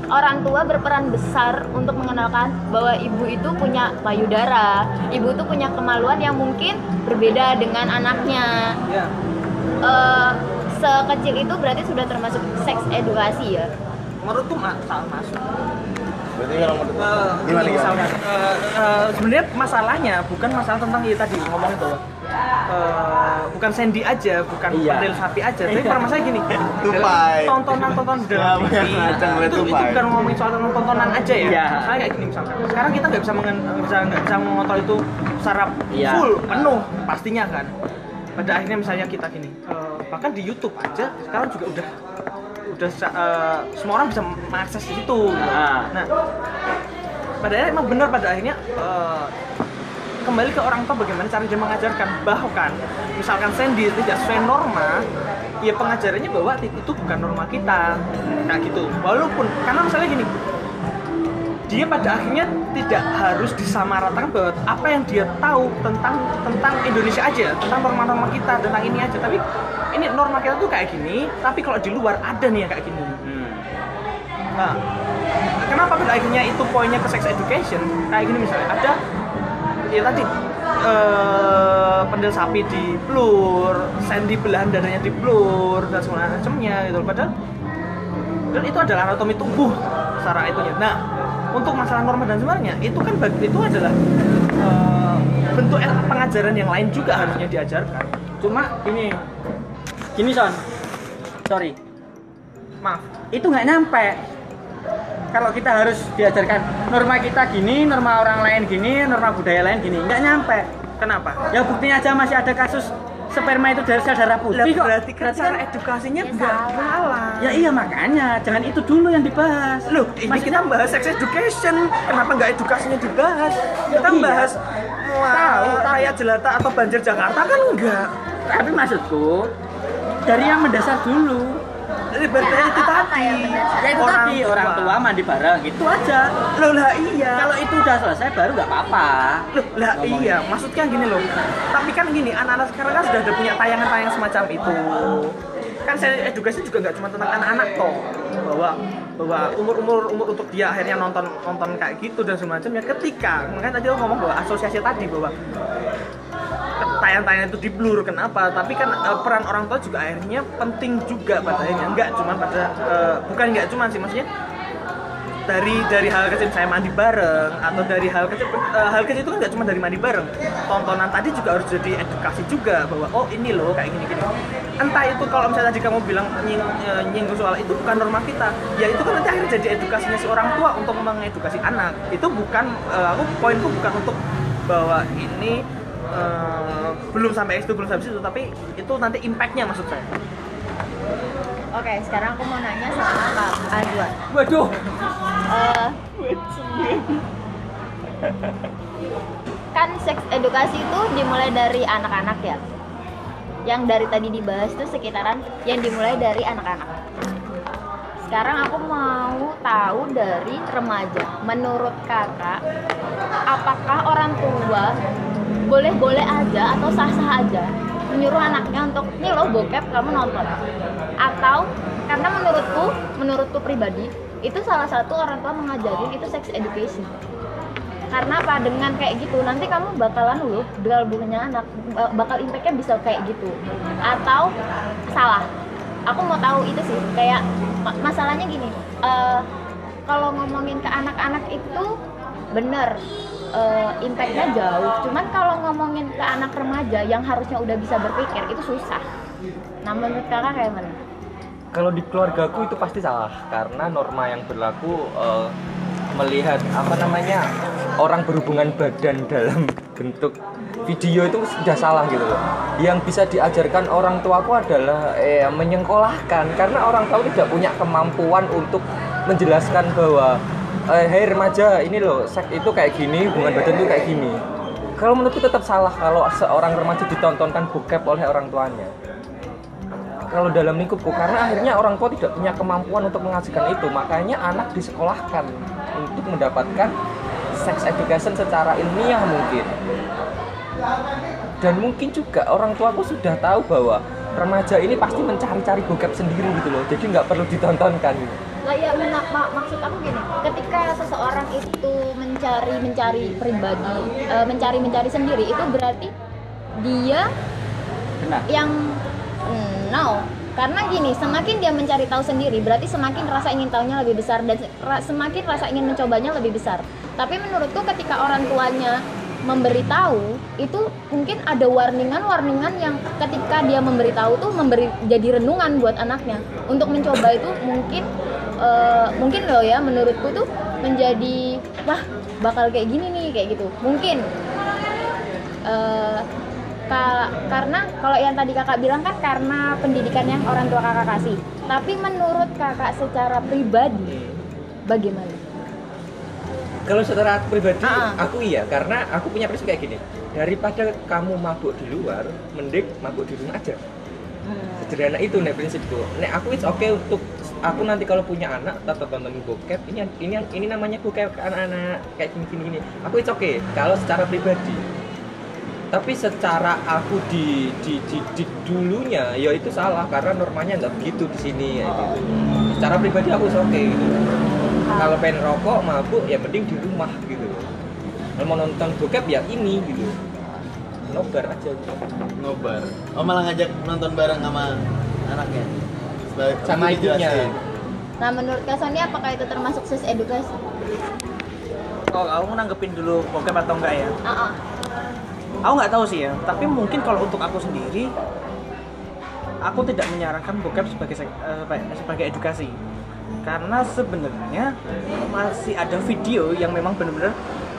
orang tua berperan besar untuk mengenalkan bahwa ibu itu punya payudara, ibu itu punya kemaluan yang mungkin berbeda dengan anaknya. Ya. Eh, sekecil itu berarti sudah termasuk seks edukasi ya. Menurutku ma- salah masuk. berarti kalau menurut Eh, gimana gimana eh, eh, sebenarnya masalahnya bukan masalah tentang itu tadi ngomong itu Eh, bukan Sandy aja, bukan Iya. sapi aja, tapi permasalahan gini Tupai. tontonan-tontonan di dalam Ya, TV ngacang gue itu, itu bukan ngomongin soal tontonan aja ya Iya. misalnya kayak gini misalkan sekarang kita nggak bisa mengen, bisa nggak bisa mengontrol itu secara Iya. full penuh pastinya kan pada akhirnya misalnya kita gini eh, bahkan di YouTube aja sekarang juga udah udah eh, semua orang bisa mengakses di situ gitu. Ah. nah pada akhirnya emang benar pada akhirnya eh, kembali ke orang tua bagaimana cara dia mengajarkan? Bahkan misalkan Sandy tidak sesuai norma ya pengajarannya bahwa itu bukan norma kita. Nah gitu. Walaupun karena misalnya gini dia pada akhirnya tidak harus disamaratakan bahwa apa yang dia tahu tentang tentang Indonesia aja tentang norma-norma kita tentang ini aja. Tapi ini norma kita tuh kayak gini tapi kalau di luar ada nih yang kayak gini. Hmm. Nah, kenapa pada akhirnya itu poinnya ke sex education? Kayak gini misalnya, ada ya tadi eh pendel sapi di blur, Sandy belahan dadanya di blur dan semua macamnya gitu. Padahal dan itu adalah anatomi tubuh secara itunya. Nah, untuk masalah norma dan sebenarnya itu kan itu adalah eh, bentuk pengajaran yang lain juga harusnya diajarkan. Cuma gini, gini son, sorry, Maaf, itu nggak nyampe. Kalau kita harus diajarkan norma kita gini, norma orang lain gini, norma budaya lain gini, nggak nyampe. kenapa? Ya buktinya aja masih ada kasus sperma itu dari sel darah putih Lah, kok. berarti kan cara edukasinya Ya, nggak salah. salah. Ya iya makanya, jangan itu dulu yang dibahas. Loh, ini Maksudnya- kita bahas sex education. Kenapa nggak edukasinya dibahas? Kita Iya. bahas Tahu, kayak jelata atau banjir Jakarta kan enggak. Tapi maksudku dari yang mendasar dulu. Jadi berarti Ya, itu tadi. Ya itu tadi orang tua mandi bareng, itu aja. Loh lah iya. Kalau itu udah selesai baru nggak apa-apa. Loh, lah Ngomongin. iya, maksudnya gini loh. Tapi kan gini, anak-anak sekarang kan sudah ada punya tayangan-tayangan semacam itu. Kan saya edukasi juga nggak cuma tentang anak-anak toh. Bahwa bahwa umur-umur umur untuk dia akhirnya nonton nonton kayak gitu dan semacamnya. Ketika makanya tadi lo ngomong bahwa asosiasi tadi bahwa tayang-tayang itu di blur kenapa? Tapi kan eh, peran orang tua juga akhirnya penting juga pada akhirnya. Nggak cuma pada eh, bukan nggak cuma sih maksudnya dari dari hal kecil saya mandi bareng atau dari hal kecil eh, hal kecil itu kan nggak cuma dari mandi bareng. Tontonan tadi juga harus jadi edukasi juga bahwa oh ini loh kayak gini gini. Entah itu kalau misalnya tadi kamu bilang nying, eh, nyinggung soal itu bukan norma kita. Ya itu kan nanti akhirnya jadi edukasinya si orang tua untuk mengedukasi anak. Itu bukan eh, aku poinku bukan untuk bahwa ini eh, belum sampai itu belum sampai situ tapi itu nanti impactnya maksud saya Oke, sekarang aku mau nanya sama Kak Azwan. Waduh. Eh, kan seks edukasi itu dimulai dari anak-anak ya. Yang dari tadi dibahas itu sekitaran yang dimulai dari anak-anak. Sekarang aku mau tahu dari remaja. Menurut kakak, apakah orang tua boleh-boleh aja atau sah-sah aja menyuruh anaknya untuk nih lo bokep kamu nonton. Atau karena menurutku menurutku pribadi itu salah satu orang tua mengajarin itu sex education. Karena apa? Dengan kayak gitu nanti kamu bakalan loh dalam hubungannya anak ba- bakal impactnya bisa kayak gitu. Atau salah. Aku mau tahu itu sih kayak ma- masalahnya gini eh, kalau ngomongin ke anak-anak itu bener eh, impactnya jauh. Cuman kalau ngomongin ke anak remaja yang harusnya udah bisa berpikir itu susah. Nah menurut kakak kayak mana Kalau di keluargaku itu pasti salah karena norma yang berlaku eh, melihat apa namanya orang berhubungan badan dalam bentuk video itu sudah salah gitu loh. Yang bisa diajarkan orang tuaku adalah eh, menyengkolahkan karena orang tua tidak punya kemampuan untuk menjelaskan bahwa eh, hei remaja ini loh seks itu kayak gini hubungan badan itu kayak gini. Kalau menurutku tetap salah kalau seorang remaja ditontonkan bokep oleh orang tuanya. Kalau dalam lingkupku karena akhirnya orang tua tidak punya kemampuan untuk mengajarkan itu makanya anak disekolahkan untuk mendapatkan sex education secara ilmiah mungkin. Dan mungkin juga orang tuaku sudah tahu bahwa remaja ini pasti mencari-cari bokep sendiri gitu loh jadi nggak perlu ditontonkan lah ya mak- mak- maksud aku gini ketika seseorang itu mencari mencari pribadi eh, mencari mencari sendiri itu berarti dia benar yang mm, no karena gini semakin dia mencari tahu sendiri berarti semakin rasa ingin tahunya lebih besar dan ra- semakin rasa ingin mencobanya lebih besar. Tapi menurutku ketika orang tuanya memberitahu itu mungkin ada warningan warningan yang ketika dia memberitahu tuh memberi jadi renungan buat anaknya. Untuk mencoba itu mungkin eh, mungkin loh ya menurutku tuh menjadi wah bakal kayak gini nih kayak gitu. Mungkin. Eh, ka- karena kalau yang tadi kakak bilang kan karena pendidikan yang orang tua kakak kasih. Tapi menurut kakak secara pribadi bagaimana? Kalau secara pribadi Ah. aku iya karena aku punya prinsip kayak gini. Daripada kamu mabuk di luar mending mabuk di rumah aja. Sederhana itu nih prinsipku. Nek aku it's okay untuk aku nanti kalau punya anak tetap tonton bokep ini ini ini namanya bokep ke anak-anak kayak gini gini. Gini aku it's okay. Kalau secara pribadi. Tapi secara aku di di di, di dulunya ya itu salah karena normanya nggak begitu di sini ya gitu. Secara pribadi aku it's okay. Gitu kalau pengen rokok mabuk ya mending di rumah gitu. Kalau mau nonton bokep ya ini gitu. Nobar aja. Gitu. Nobar. Oh malah ngajak nonton bareng sama anaknya. Sebagai- Sama ibunya. nah menurut kak Sony apakah itu termasuk ses edukasi Kalau kamu nanggepin dulu bokep atau enggak ya? ah ah. Aku nggak tahu sih ya, tapi mungkin kalau untuk aku sendiri, aku tidak menyarankan bokep sebagai eh, apa ya, sebagai edukasi, karena sebenarnya masih ada video yang memang benar-benar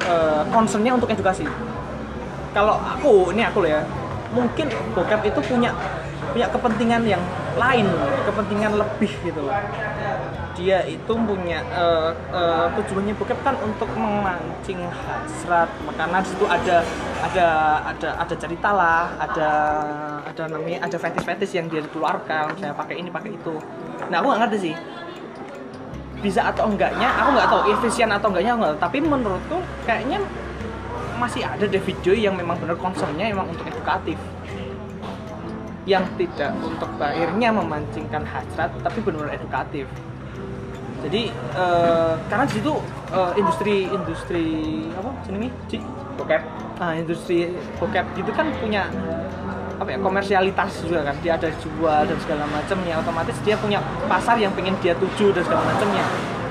eh, concernnya untuk edukasi. Kalau aku, ini aku loh ya, mungkin bokep itu punya punya kepentingan yang lain, kepentingan lebih gitu loh. Dia itu punya eh, eh, tujuannya bokep kan untuk memancing hasrat, karena di situ ada ada ada ada cerita lah, ada ada namanya ada fetish-fetish yang dia keluarkan, saya pakai ini pakai itu. Nah aku nggak ngerti sih bisa atau enggaknya aku nggak tahu efisien atau enggaknya aku nggak tahu. tapi menurutku kayaknya masih ada deh video yang memang benar concernnya memang untuk edukatif yang tidak untuk akhirnya memancingkan hasrat tapi benar-benar edukatif. Jadi eh, karena di situ eh, industri industri apa jenenge Ci? bokep. Nah industri bokep itu kan punya apa ya komersialitas juga kan. Dia ada jual dan segala macamnya. Otomatis dia punya pasar yang pengen dia tuju dan segala macamnya.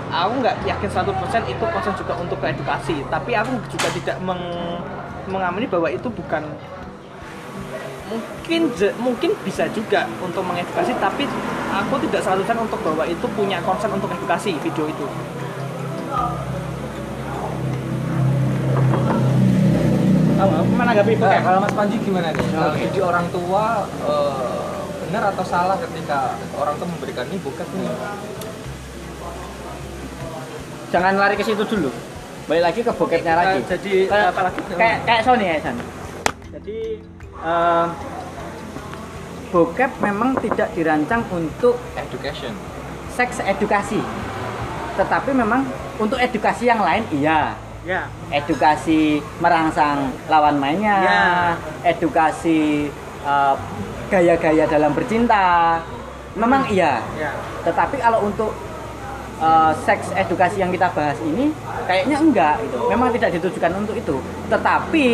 Aku nggak yakin 100% itu konsen juga untuk ke edukasi. Tapi aku juga tidak meng- mengamini bahwa itu bukan mungkin mungkin bisa juga untuk mengedukasi tapi aku tidak 100% untuk bahwa itu punya konsen untuk edukasi video itu nggak? menanggapi Nah, bokep kalau Mas Panji gimana nih? Kalau Oke. jadi orang tua eh, benar atau salah ketika orang tua memberikan ini bokep nih? jangan lari ke situ dulu balik lagi ke bokepnya Oke, lagi jadi, kayak, apa lagi? kayak kayak Sony ya San jadi eh, bokep memang tidak dirancang untuk Education. seks edukasi. Tetapi memang untuk edukasi yang lain iya. Ya. Edukasi merangsang lawan mainnya. Ya. edukasi eh, gaya-gaya dalam bercinta. Memang iya. Ya. Tetapi kalau untuk uh, seks edukasi yang kita bahas ini kayaknya enggak itu memang tidak ditujukan untuk itu. Tetapi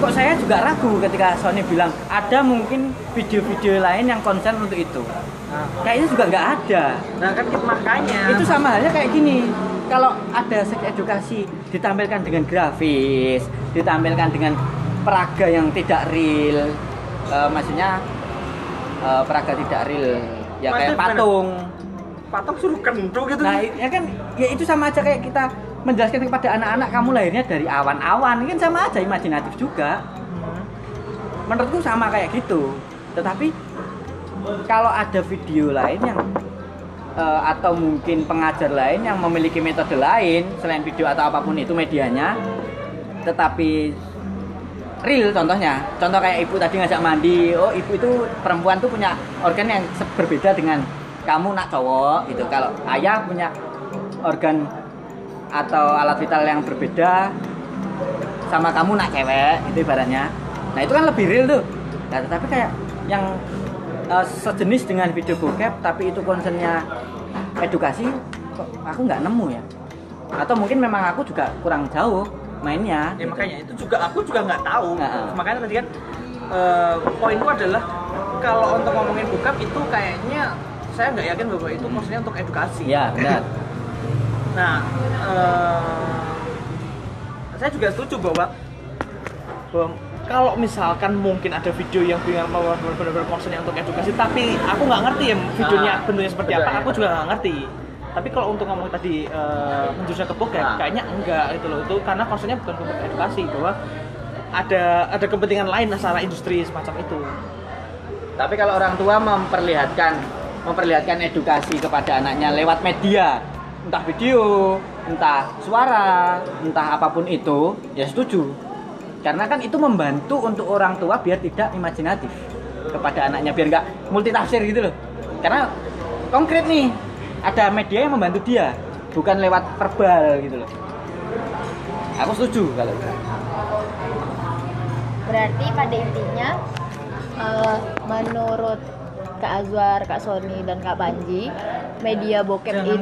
kok saya juga ragu ketika Sony bilang ada mungkin video-video lain yang konsen untuk itu. Nah, kayaknya juga nggak ada. Nah kan makanya. Itu sama halnya kayak gini. Kalau ada seks edukasi ditampilkan dengan grafis ditampilkan dengan peraga yang tidak real. Eh, maksudnya eh, peraga tidak real. Ya kayak Maksudnya gimana? patung. Patung suruh kentu gitu. Nah ya kan ya itu sama aja kayak kita menjelaskan kepada anak-anak kamu lahirnya dari awan-awan. Kan sama aja imajinatif juga. Menurutku sama kayak gitu. Tetapi kalau ada video lain yang eh, atau mungkin pengajar lain yang memiliki metode lain selain video atau apa pun itu medianya tetapi real contohnya. Contoh kayak ibu tadi ngajak mandi oh ibu itu perempuan tuh punya organ yang berbeda dengan kamu nak cowok gitu. Kalau ayah punya organ atau alat vital yang berbeda sama kamu nak cewek itu ibaratnya. Nah itu kan lebih real tuh. Nah tetapi kayak yang eh, sejenis dengan video bokep tapi itu concernnya edukasi kok aku nggak nemu ya? Atau mungkin memang aku juga kurang jauh mainnya ya gitu. makanya itu juga aku juga nggak tahu. Nah. makanya tadi kan eh, poinku adalah kalau untuk ngomongin bokep itu kayaknya saya nggak yakin bahwa itu maksudnya untuk edukasi. Ya benar Nah, eh, saya juga setuju bahwa, bahwa kalau misalkan mungkin ada video yang benar-benar benar-benar concernnya untuk edukasi, tapi aku nggak ngerti ya videonya Ah, bentuknya seperti apa, ya. aku juga nggak ngerti. Tapi kalau untuk ngomong tadi eh, menjurusnya ke bokep, Ah. kayaknya enggak gitu loh. Itu karena concernnya bukan untuk edukasi, bahwa ada ada kepentingan lain secara industri semacam itu. tapi kalau orang tua memperlihatkan memperlihatkan edukasi kepada anaknya lewat media entah video entah suara entah apa pun itu ya setuju. Karena kan itu membantu untuk orang tua biar tidak imajinatif kepada anaknya biar nggak multitafsir gitu loh. Karena konkret nih ada media yang membantu dia bukan lewat verbal gitu loh. Aku setuju kalau Berarti pada intinya eh, menurut Kak Azwar, Kak Sony dan Kak Panji, media bokep itu.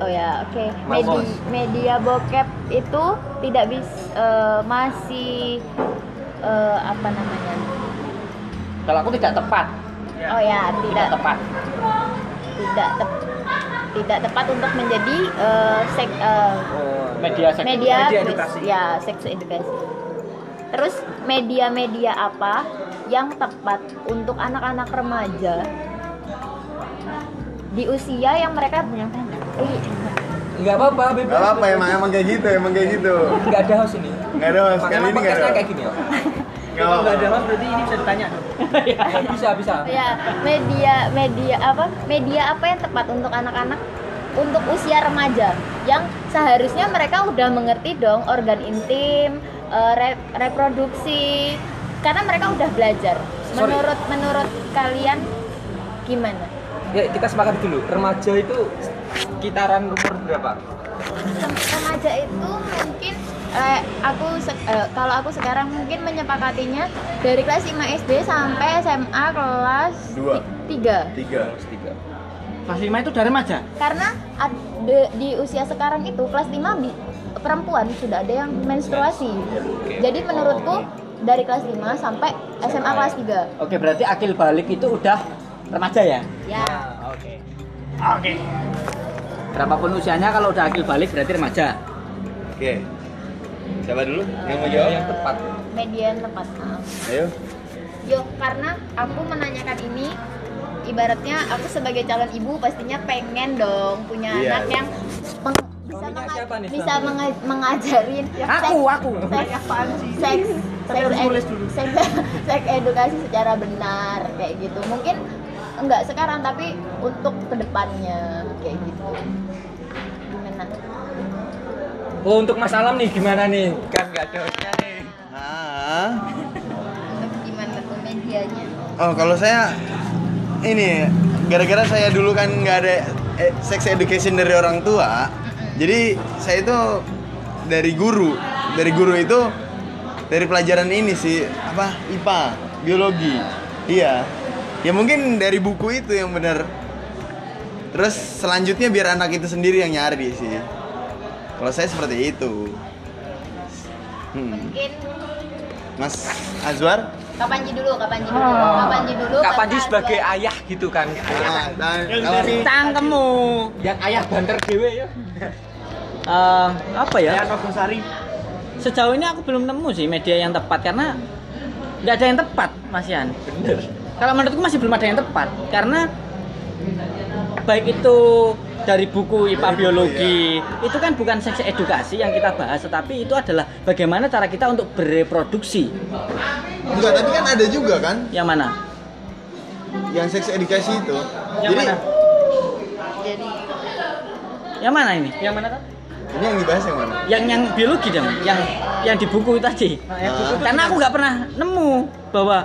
Oh ya, oke. Mas Medi- media bokep itu tidak bisa masih eh, apa namanya? kalau aku tidak tepat Oh ya, tidak tidak tepat tidak tep- tidak tepat untuk menjadi eh, sek, eh, media seks media, media edukasi. ya seks edukasi. Terus media-media apa yang tepat untuk anak-anak remaja di usia yang mereka eh, Nggak apa-apa, bebas. Gak apa-apa emang emang kayak gitu, emang kayak gitu. Nggak ada host ini. Nggak ada host, Makanya kali ini nggak podcastnya ada. kayak gini ya. Kalau nggak ada host berarti ini bisa ditanya dong. Ya, bisa, bisa. ya media media apa media apa yang tepat untuk anak-anak untuk usia remaja yang seharusnya mereka udah mengerti dong organ intim eh, re- reproduksi karena mereka udah belajar Sorry. menurut menurut kalian gimana Ya, kita sepakat dulu. Remaja itu sekitaran umur berapa? Remaja itu mungkin eh, aku eh, kalau aku sekarang mungkin menyepakatinya dari kelas 5 SD sampai SMA kelas Dua. 3 Tiga. Kelas tiga. kelas 5 itu udah remaja karena ad- de- di usia sekarang itu kelas 5 bi- perempuan sudah ada yang menstruasi jadi menurutku dari kelas 5 sampai SMA kelas Oke, berarti akil balik itu udah remaja ya? 3 ya Oke. Oke. Berapapun usianya kalau udah akil balik berarti remaja. Oke. Siapa dulu yang mau jawab? yang tepat. media yang tepat maaf. Ayo. Yo, karena aku menanyakan ini ibaratnya aku sebagai calon ibu pastinya pengen dong punya Iya. anak yang peng- bisa, menga- siapa nih, bisa menga- mengajarin Aku, aku. seks seks seks, ed- seks, seks edukasi secara benar kayak gitu mungkin enggak sekarang tapi untuk ke depannya kayak gitu gimana Oh, untuk Mas Alam nih gimana nih? Kan nggak ada hostnya nih. Ah. gimana tuh medianya Oh, kalau saya ini gara-gara saya dulu kan nggak ada eh, sex education dari orang tua. Jadi saya itu dari guru. Dari guru itu dari pelajaran ini sih apa? IPA, biologi. Iya. Ya mungkin dari buku itu yang benar. Terus selanjutnya biar anak itu sendiri yang nyari sih. Kalau saya seperti itu. Hmm. mungkin Mas Azwar? kapan dulu kapan dulu kapan dulu Kak Panji sebagai Azwar. ayah gitu kan. Nah, nah, dari- Cangkemmu. Yang ayah banter dewe ya. Eh, apa ya? Ya, Nogosari. Sejauh ini aku belum nemu sih media yang tepat karena nggak ada yang tepat, Mas Yan. Bener. Kalau menurutku masih belum ada yang tepat karena baik itu dari buku IPA biologi itu kan bukan seks edukasi yang kita bahas tetapi itu adalah bagaimana cara kita untuk bereproduksi Enggak, tapi kan ada juga kan yang mana yang sex edukasi itu. Yang Jadi mana? jadi yang mana ini Yang mana kan? ini yang dibahas yang mana? yang yang biologi dong yang yang di buku tadi Nah, Ah. buku karena aku nggak pernah nemu bahwa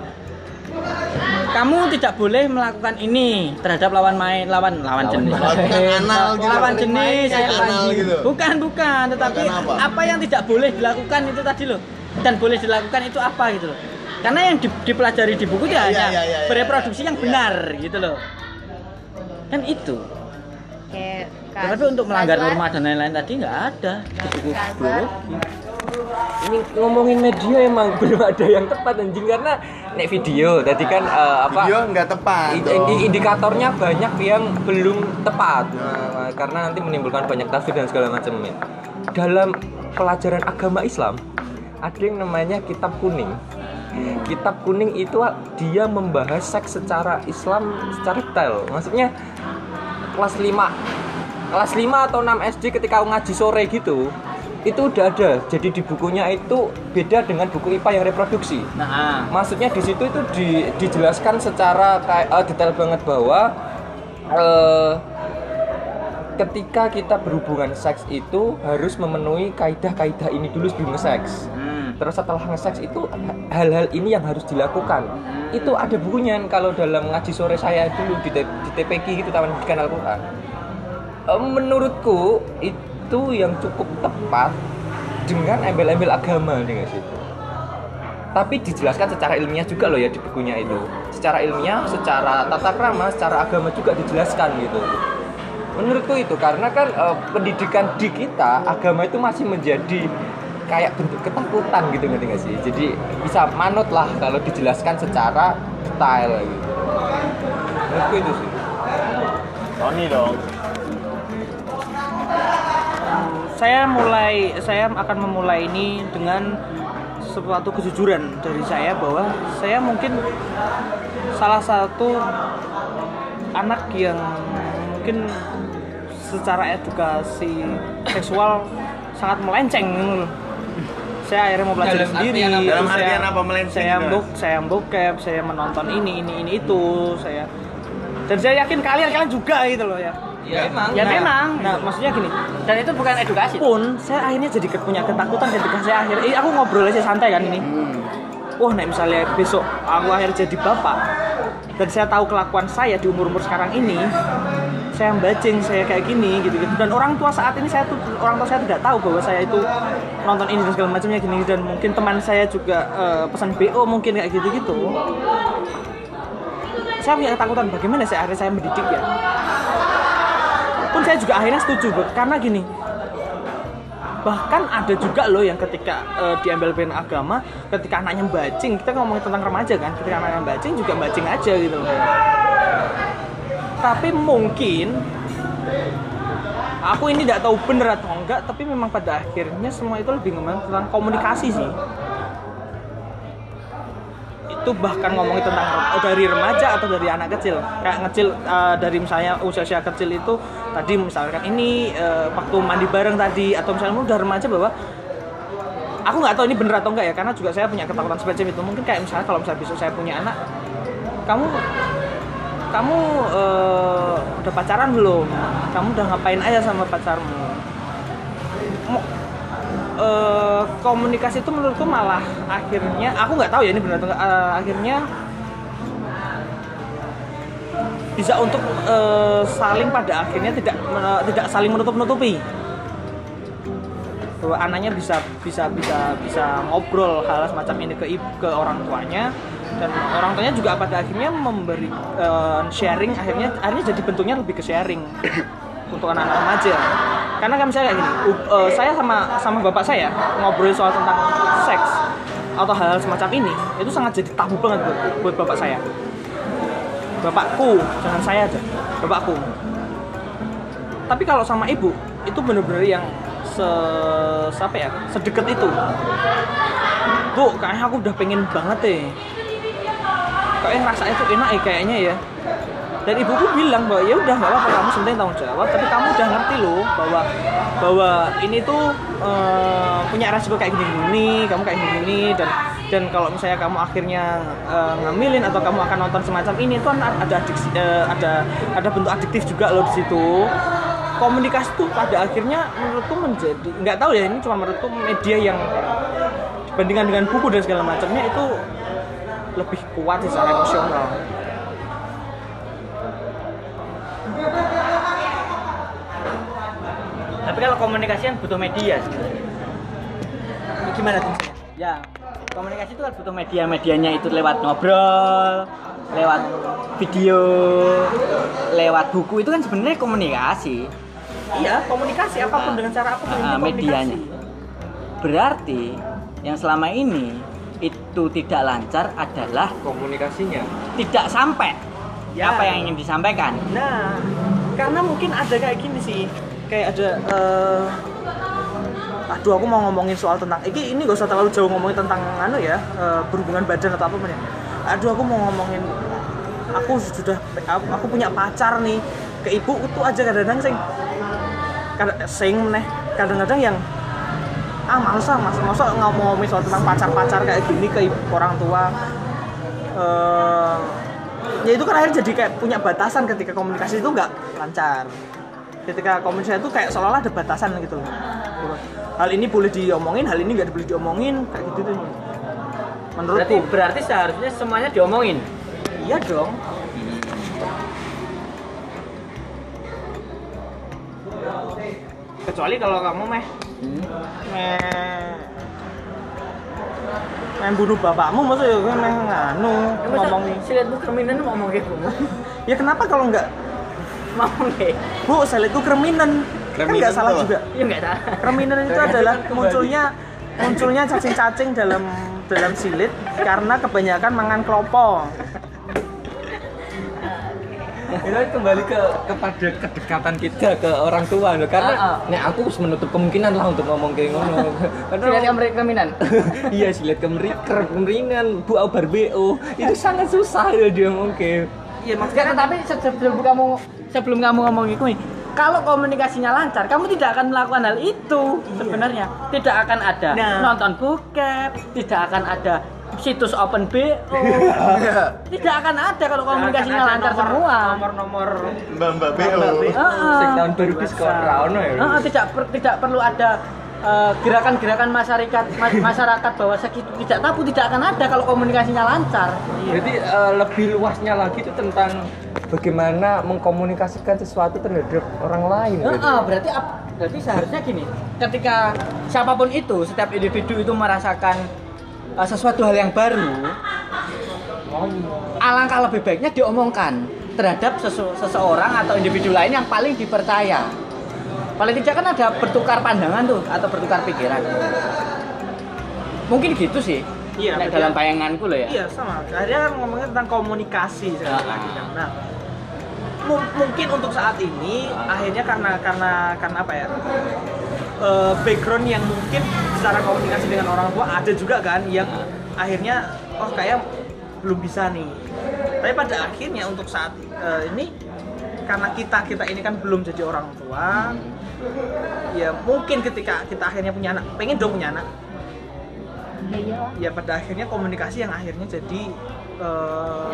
kamu tidak boleh melakukan ini terhadap lawan main lawan lawan, Lawan jenis gitu. lawan jenis ya. gitu. bukan bukan tetapi apa? apa? yang tidak boleh dilakukan itu tadi loh dan boleh dilakukan itu apa gitu loh karena yang di- dipelajari di buku itu Iya, hanya iya, iya, bereproduksi iya, yang iya. benar gitu loh kan itu kayak tapi untuk melanggar Kazwar, norma dan lain-lain tadi nggak ada. Di buku biologi ini ngomongin media emang belum ada yang tepat anjing. Karena nek video tadi kan eh, apa Video nggak tepat. i- dong. indikatornya banyak yang belum tepat. Nah, karena nanti menimbulkan banyak tafsir dan segala macamnya dalam pelajaran agama Islam ada yang namanya kitab kuning. Kitab kuning itu dia membahas seks secara Islam secara detail. Maksudnya kelas 5 kelas 5 atau 6 SD ketika ngaji sore gitu itu udah ada. Jadi di bukunya itu beda dengan buku IPA yang reproduksi. Nah. Maksudnya di situ itu di- dijelaskan secara kayak eh, detail banget bahwa eh, ketika kita berhubungan seks itu harus memenuhi kaidah-kaidah ini dulu sebelum seks hmm. terus setelah nge-seks itu hal-hal ini yang harus dilakukan. Itu ada bukunya kalau dalam ngaji sore saya dulu di, di TPQ gitu Taman Pendidikan Al-Quran menurutku itu yang cukup tepat dengan embel-embel agama dengan situ tapi dijelaskan secara ilmiah juga loh ya di bukunya itu. Secara ilmiah secara tata krama secara agama juga dijelaskan gitu. Menurutku itu karena kan eh, pendidikan di kita agama itu masih menjadi kayak bentuk ketakutan gitu ngerti nggak sih? Jadi bisa manut lah kalau dijelaskan secara detail gitu. Menurutku itu sih. Tony dong. Saya mulai saya akan memulai ini dengan suatu kejujuran dari saya bahwa saya mungkin salah satu anak yang mungkin secara edukasi seksual sangat melenceng gitu. Saya akhirnya mau belajar Dalam sendiri. artian apa? Dalam saya- artian apa melenceng Saya bok, saya bokep, saya menonton ini, ini, ini itu, saya dan saya yakin kalian kalian juga gitu loh ya. Ya emang Ya Nah, memang. Nah, maksudnya gini, dan itu bukan edukasi. Pun saya akhirnya jadi punya ketakutan ketika saya akhirnya eh, aku ngobrol aja santai kan ini. Hmm. wah nek misalnya besok aku akhirnya jadi bapak dan saya tahu kelakuan saya di umur umur sekarang ini saya bajing saya kayak gini gitu gitu. Dan orang tua saat ini saya tuh orang tua saya tidak tahu bahwa saya itu nonton ini dan segala macamnya gini. Dan mungkin teman saya juga eh, pesan bo mungkin kayak gitu gitu saya punya ketakutan bagaimana saya akhirnya saya mendidik ya pun saya juga akhirnya setuju Bro. karena gini bahkan ada juga loh yang ketika eh, di MLBN agama ketika anaknya bajing kita ngomongin tentang remaja kan ketika anaknya bajing juga bajing aja gitu loh. Tapi mungkin aku ini tidak tahu bener atau enggak tapi memang pada akhirnya semua itu lebih ngomongin tentang komunikasi sih. Itu bahkan ngomongin tentang oh, dari remaja atau dari anak kecil. Kayak ngecil eh, dari misalnya usia-usia kecil itu tadi misalkan ini eh, waktu mandi bareng tadi atau misalnya udah remaja bahwa aku nggak tahu ini bener atau enggak ya karena juga saya punya ketakutan semacam itu. Mungkin kayak misalnya kalau misalnya besok saya punya anak kamu kamu eh, udah pacaran belum? Kamu udah ngapain aja sama pacarmu? Eh, komunikasi itu menurutku malah akhirnya aku nggak tahu ya ini benar atau eh, akhirnya bisa untuk eh, saling pada akhirnya tidak men- tidak saling menutup nutupi bahwa anaknya bisa bisa bisa bisa ngobrol hal semacam ini ke ke orang tuanya. Dan orang tuanya juga pada akhirnya memberi eh, sharing akhirnya akhirnya jadi bentuknya lebih ke sharing untuk anak-anak remaja. Karena kan misalnya kayak gini u- eh, saya sama sama bapak saya ngobrol soal tentang seks atau hal-hal semacam ini itu sangat jadi tabu banget buat, buat bapak saya bapakku. Jangan saya aja. Bapakku. Tapi kalau sama ibu itu bener-bener yang se apa ya? Sedekat itu. Bu kayaknya aku udah pengen banget deh. Kayaknya rasanya tuh enak ya kayaknya ya dan ibuku bilang bahwa ya udah nggak apa-apa kamu sebenarnya tanggung jawab tapi kamu udah ngerti loh bahwa bahwa ini tuh eh, punya resiko kayak gini-gini kamu kayak gini-gini dan dan kalau misalnya kamu akhirnya eh, ngambilin atau kamu akan nonton semacam ini tuh ada adiksi, eh, ada ada bentuk adiktif juga loh di situ. Komunikasi tuh pada akhirnya menurutku menjadi nggak tahu ya ini cuma menurutku media yang dibandingkan dengan buku dan segala macamnya itu lebih kuat secara emosional tapi kalau komunikasi kan butuh media sebenarnya. gimana tuh ya komunikasi itu kan butuh media-medianya itu lewat ngobrol, lewat video, lewat buku itu kan sebenarnya komunikasi. Iya, komunikasi apa pun dengan cara apa pun komunikasi. medianya. Berarti yang selama ini itu tidak lancar adalah komunikasinya tidak sampai Ya. apa yang ingin disampaikan. Nah, karena mungkin ada kayak gini sih, kayak ada eh, aduh aku mau ngomongin soal tentang ini ini gak usah terlalu jauh ngomongin tentang anu ya eh, berhubungan badan atau apa ya aduh aku mau ngomongin aku sudah aku, aku punya pacar nih ke ibu itu aja kadang-kadang sing kadang sing meneh kadang-kadang yang ah males ah mas masa nggak mau ngomongin soal tentang pacar-pacar kayak gini ke ibu, orang tua Eh, ya itu kan akhirnya jadi kayak punya batasan ketika komunikasi itu nggak lancar. Ketika komunikasi itu kayak seolah-olah ada batasan gitu loh. Hal ini boleh diomongin hal ini nggak boleh diomongin kayak gitu tuh. Menurutku. Berarti berarti seharusnya semuanya diomongin. iya dong. Kecuali kalau kamu meh. Meh main bunuh bapakmu masa ya gue meh nganu ngomongin Siletmu kerminan ngomong kayak ya kenapa kalau nggak? Ngomong kayak. bu saya itu kreminan. Kan Kreminan nggak salah juga. Iya enggak salah. kreminan itu adalah munculnya munculnya cacing-cacing dalam dalam silit karena kebanyakan mangan kelopo itu kan kembali ke kepada kedekatan kita ke orang tua loh. karena Ah, ah. nek aku harus menutup kemungkinan lah untuk ngomong kayak ngono karena kamu kerminan. iya silet kemeri kemeringan bu au barbeo itu sangat susah ya dia mungkin iya maksudnya Enggak, tapi se- sebelum kamu sebelum kamu ngomong itu nih, kalau komunikasinya lancar, kamu tidak akan melakukan hal itu sebenarnya. Tidak akan ada Nah. nonton bokep, tidak akan ada situs open BO. tidak akan ada kalau komunikasinya lancar nomor- semua. nomor-nomor Mbak Mbak BO. Heeh. sing tahun baru di sekolah ya Heeh, tidak per- tidak perlu ada gerakan-gerakan masyarakat ma- masyarakat bahwa segitu tidak tabu tidak akan ada kalau komunikasinya lancar. Jadi eh, lebih luasnya lagi itu tentang bagaimana mengkomunikasikan sesuatu terhadap orang lain. gitu. Heeh, berarti berarti seharusnya gini, ketika siapa pun itu, setiap individu itu merasakan uh, sesuatu hal yang baru, alangkah lebih baiknya diomongkan terhadap sesu- seseorang atau individu lain yang paling dipercaya. Paling tidak kan ada bertukar pandangan tuh atau bertukar pikiran. Mungkin gitu sih. Iya, berarti- dalam bayanganku loh ya. Iya sama. Akhirnya kan ngomongin tentang komunikasi sekali Ah. lagi kan. Nah, mu- mungkin untuk saat ini akhirnya karena karena karena apa ya? Eh, background yang mungkin secara komunikasi dengan orang tua ada juga kan yang akhirnya oh kayak belum bisa nih. Tapi pada akhirnya untuk saat eh, ini karena kita kita ini kan belum jadi orang tua, ya mungkin ketika kita akhirnya punya anak, pengen dong punya anak, Ya iyalah. ya pada akhirnya komunikasi yang akhirnya jadi eh,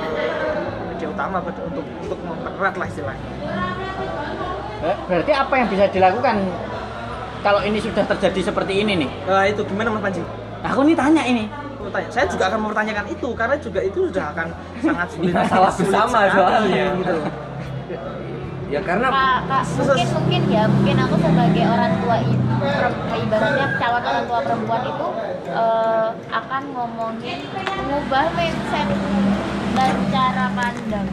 media utama untuk untuk mempererat lah istilahnya. Berarti apa yang bisa dilakukan kalau ini sudah terjadi seperti ini nih? Eh, itu gimana Mas Panji? Aku nih tanya ini. Tanya. Saya juga akan mempertanyakan itu karena juga itu sudah akan sangat sulit. Masalah sulit bersama soalnya. gitu. Ya karena Kak, kak, mungkin mungkin ya mungkin aku sebagai orang tua ibu ibaratnya calon orang tua perempuan itu eh, akan ngomongin mengubah mindset dan cara pandang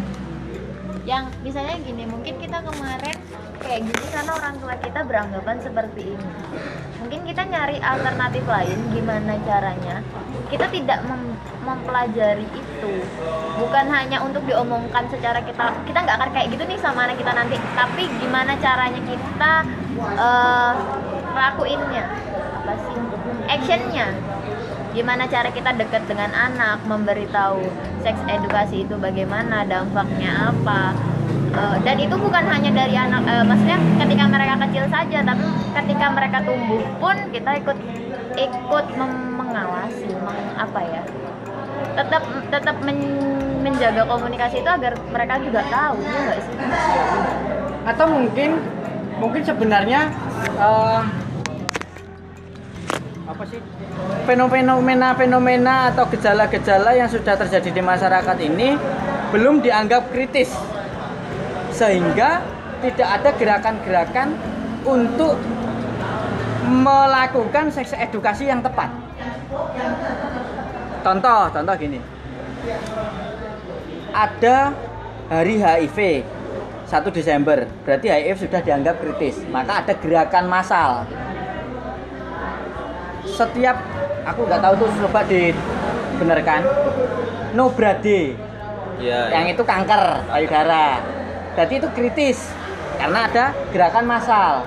yang misalnya gini mungkin kita kemarin kayak gini karena orang tua kita beranggapan seperti ini. Mungkin kita nyari alternatif lain gimana caranya. Kita tidak mem- mempelajari itu. Bukan hanya untuk diomongkan secara kita kita nggak akan kayak gitu nih sama anak kita nanti. Tapi gimana caranya kita lakuinnya apa sih? Actionnya gimana cara kita dekat dengan anak memberitahu seks edukasi itu bagaimana dampaknya apa? Eh, dan itu bukan hanya dari anak eh, maksudnya ketika mereka kecil saja tapi ketika mereka tumbuh pun kita ikut ikut mengawasi meng- apa ya? Tetap tetap men- menjaga komunikasi itu agar mereka juga tahu ya sih? Atau mungkin mungkin sebenarnya eh, apa sih? Fenomena-fenomena atau gejala-gejala yang sudah terjadi di masyarakat ini belum dianggap kritis. Sehingga tidak ada gerakan-gerakan untuk melakukan seks edukasi yang tepat. Contoh contoh gini. Ada hari HIV 1 Desember. Berarti HIV sudah dianggap kritis. Maka ada gerakan massal setiap aku nggak tahu tuh coba dibenarkan. No brade Iya. yang itu kanker payudara berarti itu kritis karena ada gerakan massal.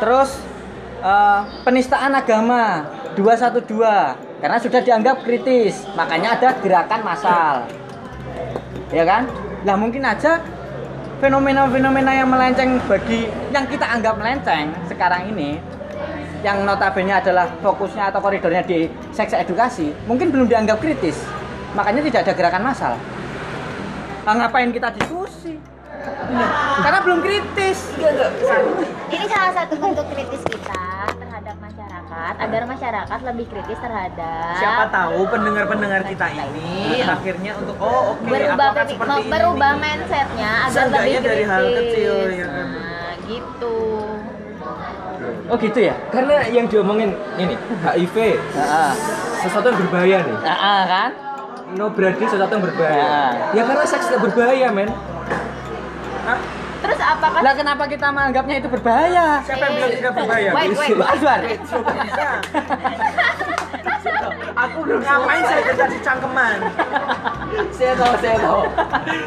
Terus eh, penistaan agama 212 karena sudah dianggap kritis makanya ada gerakan massal. Ya kan? Lah mungkin aja fenomena-fenomena yang melenceng bagi yang kita anggap melenceng sekarang ini yang notabene adalah fokusnya atau koridornya di seks edukasi mungkin belum dianggap kritis. Makanya tidak ada gerakan massal. Nah, ngapain kita diskusi? Karena belum kritis. Ini salah satu bentuk kritis kita masyarakat agar masyarakat lebih kritis terhadap Siapa tahu pendengar-pendengar kita ini akhirnya untuk oh oke berubah aku akan seperti ini berubah nih. mindsetnya agar Seenggaknya lebih kritis. dari hal kecil, ya kan? Nah, gitu. oh gitu ya Karena yang diomongin ini HIV Nah, sesuatu yang berbahaya nih. ah, ah, kan No brady sesuatu yang berbahaya. Ya. Ya karena seks tidak berbahaya, men. Terus apakah lah kenapa kita menganggapnya itu berbahaya Siapa yang bilang tidak berbahaya? Wait, wait, Pak Azwar. Aku belum ngapain saya jadi cangkeman. Saya tahu, saya tahu.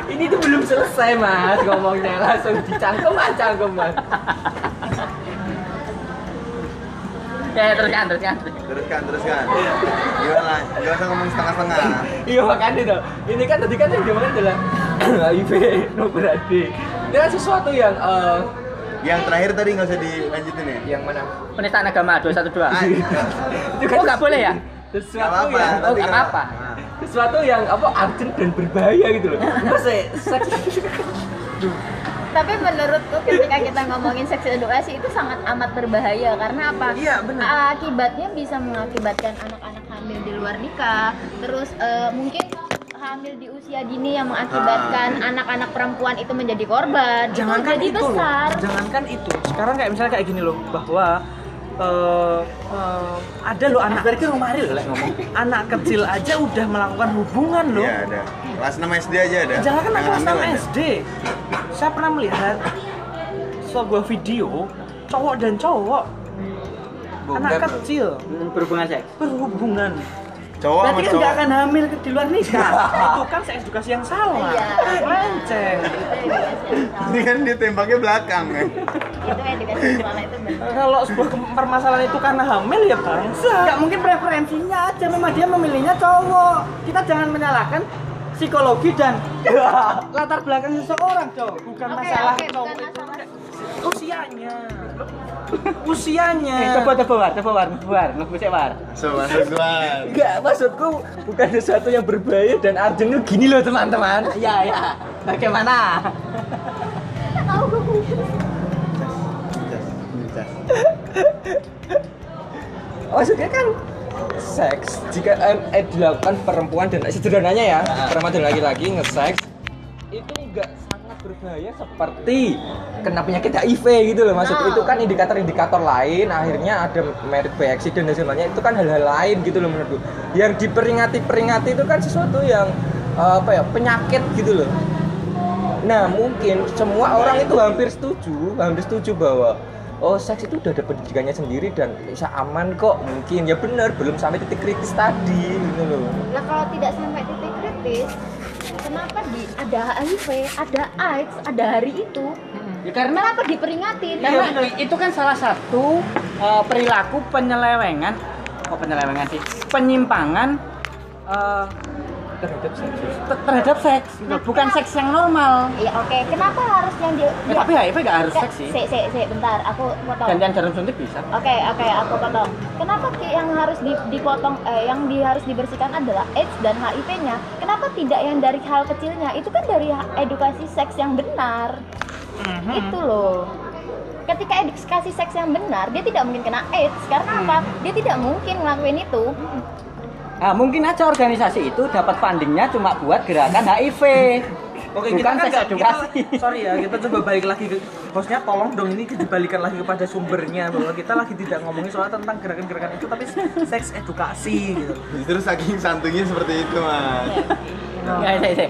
Ini tuh belum selesai, Mas. Ngomongnya langsung dicangkeman, cangkeman. ya teruskan teruskan Teruskan, teruskan. Gimana? Gak usah ngomong setengah-setengah. Iya makanya tuh. Ini kan tadi kan yang diomongin adalah HIV, no brady. Kan sesuatu yang eh, Yang terakhir tadi nggak usah dilanjutin ya? yang mana? penistaan agama 212 Ah, Itu kan oh nggak boleh ya Sesuatu apa-apa, yang oh tapi nggak kan- apa Nah. sesuatu yang apa urgent dan berbahaya gitu loh. Terus eh, seks tapi menurutku ketika kita ngomongin seks edukasi itu sangat amat berbahaya karena apa? Iya, benar. Akibatnya bisa mengakibatkan anak-anak hamil di luar nikah, terus eh, mungkin hamil di usia dini yang mengakibatkan anak-anak perempuan itu menjadi korban. Jangankan itu jadi itu loh. besar. Jangankan itu. Sekarang kayak misalnya kayak gini loh bahwa eh, eh, ada loh anak dari kemarin loh ngomong anak kecil aja udah melakukan hubungan loh Iya ada. Kelas 6 SD aja ada. Jangan kan kelas hamil 6 ada. SD. Saya pernah melihat sebuah video cowok dan cowok anak kecil Hmm, berhubungan seks berhubungan. Cowok sama Berarti kan cowok. nggak akan hamil di luar nikah. Itu kan seks edukasi yang salah. Iya. Lenceng. Edukasi yang salah. Ini kan dia tembaknya belakang kan. itu edukasi yang salah itu benar. Kalau sebuah permasalahan itu karena hamil ya bangsa. nggak mungkin preferensinya aja memang dia memilihnya cowok kita jangan menyalahkan psikologi dan latar belakang seseorang dong Bukan masalah cowok bukan itu. Usianya. Usianya. Eh, coba coba war coba war war ngebus war So gua. Enggak, maksudku bukan sesuatu yang berbahaya dan urgent tuh gini loh teman-teman. ya ya bagaimana Maksudnya kan seks jika eh, eh, dilakukan perempuan dan sederhananya ya perempuan dan laki-laki nge-seks itu enggak berbahaya seperti kena penyakit HIV gitu loh maksud Nah. itu kan indikator-indikator lain akhirnya ada merit by accident dan sebagainya. Itu kan hal-hal lain gitu loh menurutku. Yang diperingati-peringati itu kan sesuatu yang eh, apa ya penyakit gitu loh. Nah mungkin semua orang itu hampir setuju, hampir setuju bahwa oh seks itu udah ada pendidikannya sendiri dan bisa aman kok mungkin. Ya benar belum sampai titik kritis tadi gitu loh. Nah kalau tidak sampai titik kritis, kenapa di ada HIV, ada AIDS, ada hari itu? ya karena Kenapa diperingatin? karena itu kan salah satu eh, perilaku penyelewengan oh penyelewengan sih penyimpangan eh, Terhadap seks. ter- terhadap seks. Nah, bukan kenapa? seks yang normal Iya oke, kenapa harus yang di? Ya, tapi HIV nggak harus Se- seks sih Se, se, se, bentar, aku potong. gantian jarum suntik bisa Oke oke aku potong. Kenapa yang harus di- dipotong eh, yang di, harus dibersihkan adalah AIDS dan HIV-nya? Kenapa tidak yang dari hal kecilnya? Itu kan dari edukasi seks yang benar. Mhm. Itu loh. Ketika edukasi seks yang benar, dia tidak mungkin kena AIDS karena apa? Dia tidak mungkin ngelakuin itu. Nah, mungkin aja organisasi itu dapat fundingnya cuma buat gerakan HIV. Oke, bukan kita kan seks nggak- edukasi. kita- sorry ya, kita coba balik lagi ke hostnya tolong dong ini dibalikan lagi kepada sumbernya bahwa kita lagi tidak ngomongin soal tentang gerakan-gerakan itu tapi seks edukasi gitu. Justru saking santunya seperti itu mas. Ya, saya, saya.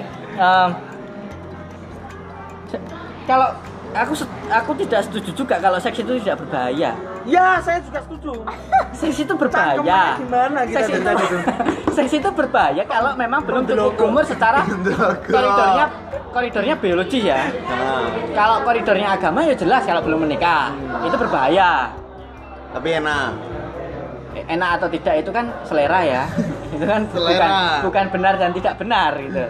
Kalau aku aku tidak setuju juga kalau seks itu tidak berbahaya. Ya, saya juga setuju. Seks itu berbahaya. Gimana kita Seks itu, tuh? seks itu berbahaya kalau memang belum cukup umur secara koridornya koridornya biologi ya. Nah, Kalau koridornya agama ya jelas kalau belum menikah itu berbahaya. tapi enak. Eh, Enak atau tidak itu kan selera ya. itu kan bukan Selera. bukan benar dan tidak benar gitu.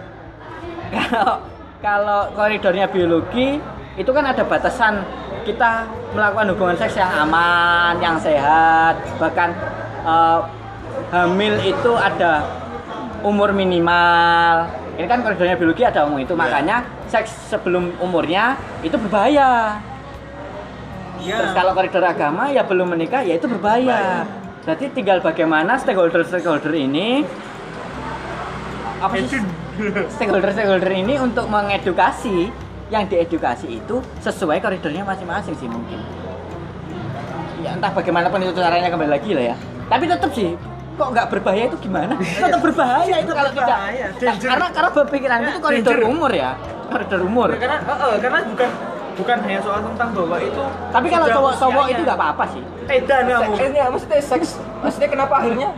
Kalau kalau koridornya biologi itu kan ada batasan kita melakukan hubungan seks yang aman, yang sehat, bahkan eh, hamil itu ada umur minimal. Ini kan koridornya biologi ada umur itu, Iya. makanya seks sebelum umurnya itu berbahaya. Iya. Terus kalau koridor agama ya belum menikah ya itu berbahaya. Berarti tinggal bagaimana stakeholder-stakeholder ini apa sih stakeholder-stakeholder ini untuk mengedukasi yang diedukasi itu sesuai koridornya masing-masing sih mungkin. Ya entah bagaimanapun itu caranya kembali lagi lah ya. Tapi tetap sih kok nggak berbahaya itu gimana? Tetap berbahaya itu kalau tidak. danger. Karena karena berpikiran itu koridor Danger. umur ya, koridor umur. Ya, karena eh, eh, karena bukan bukan hanya soal tentang bahwa itu Tapi kalau cowok-cowok itu nggak apa-apa sih. kamu. Seks, ini ya, maksudnya seks, maksudnya kenapa akhirnya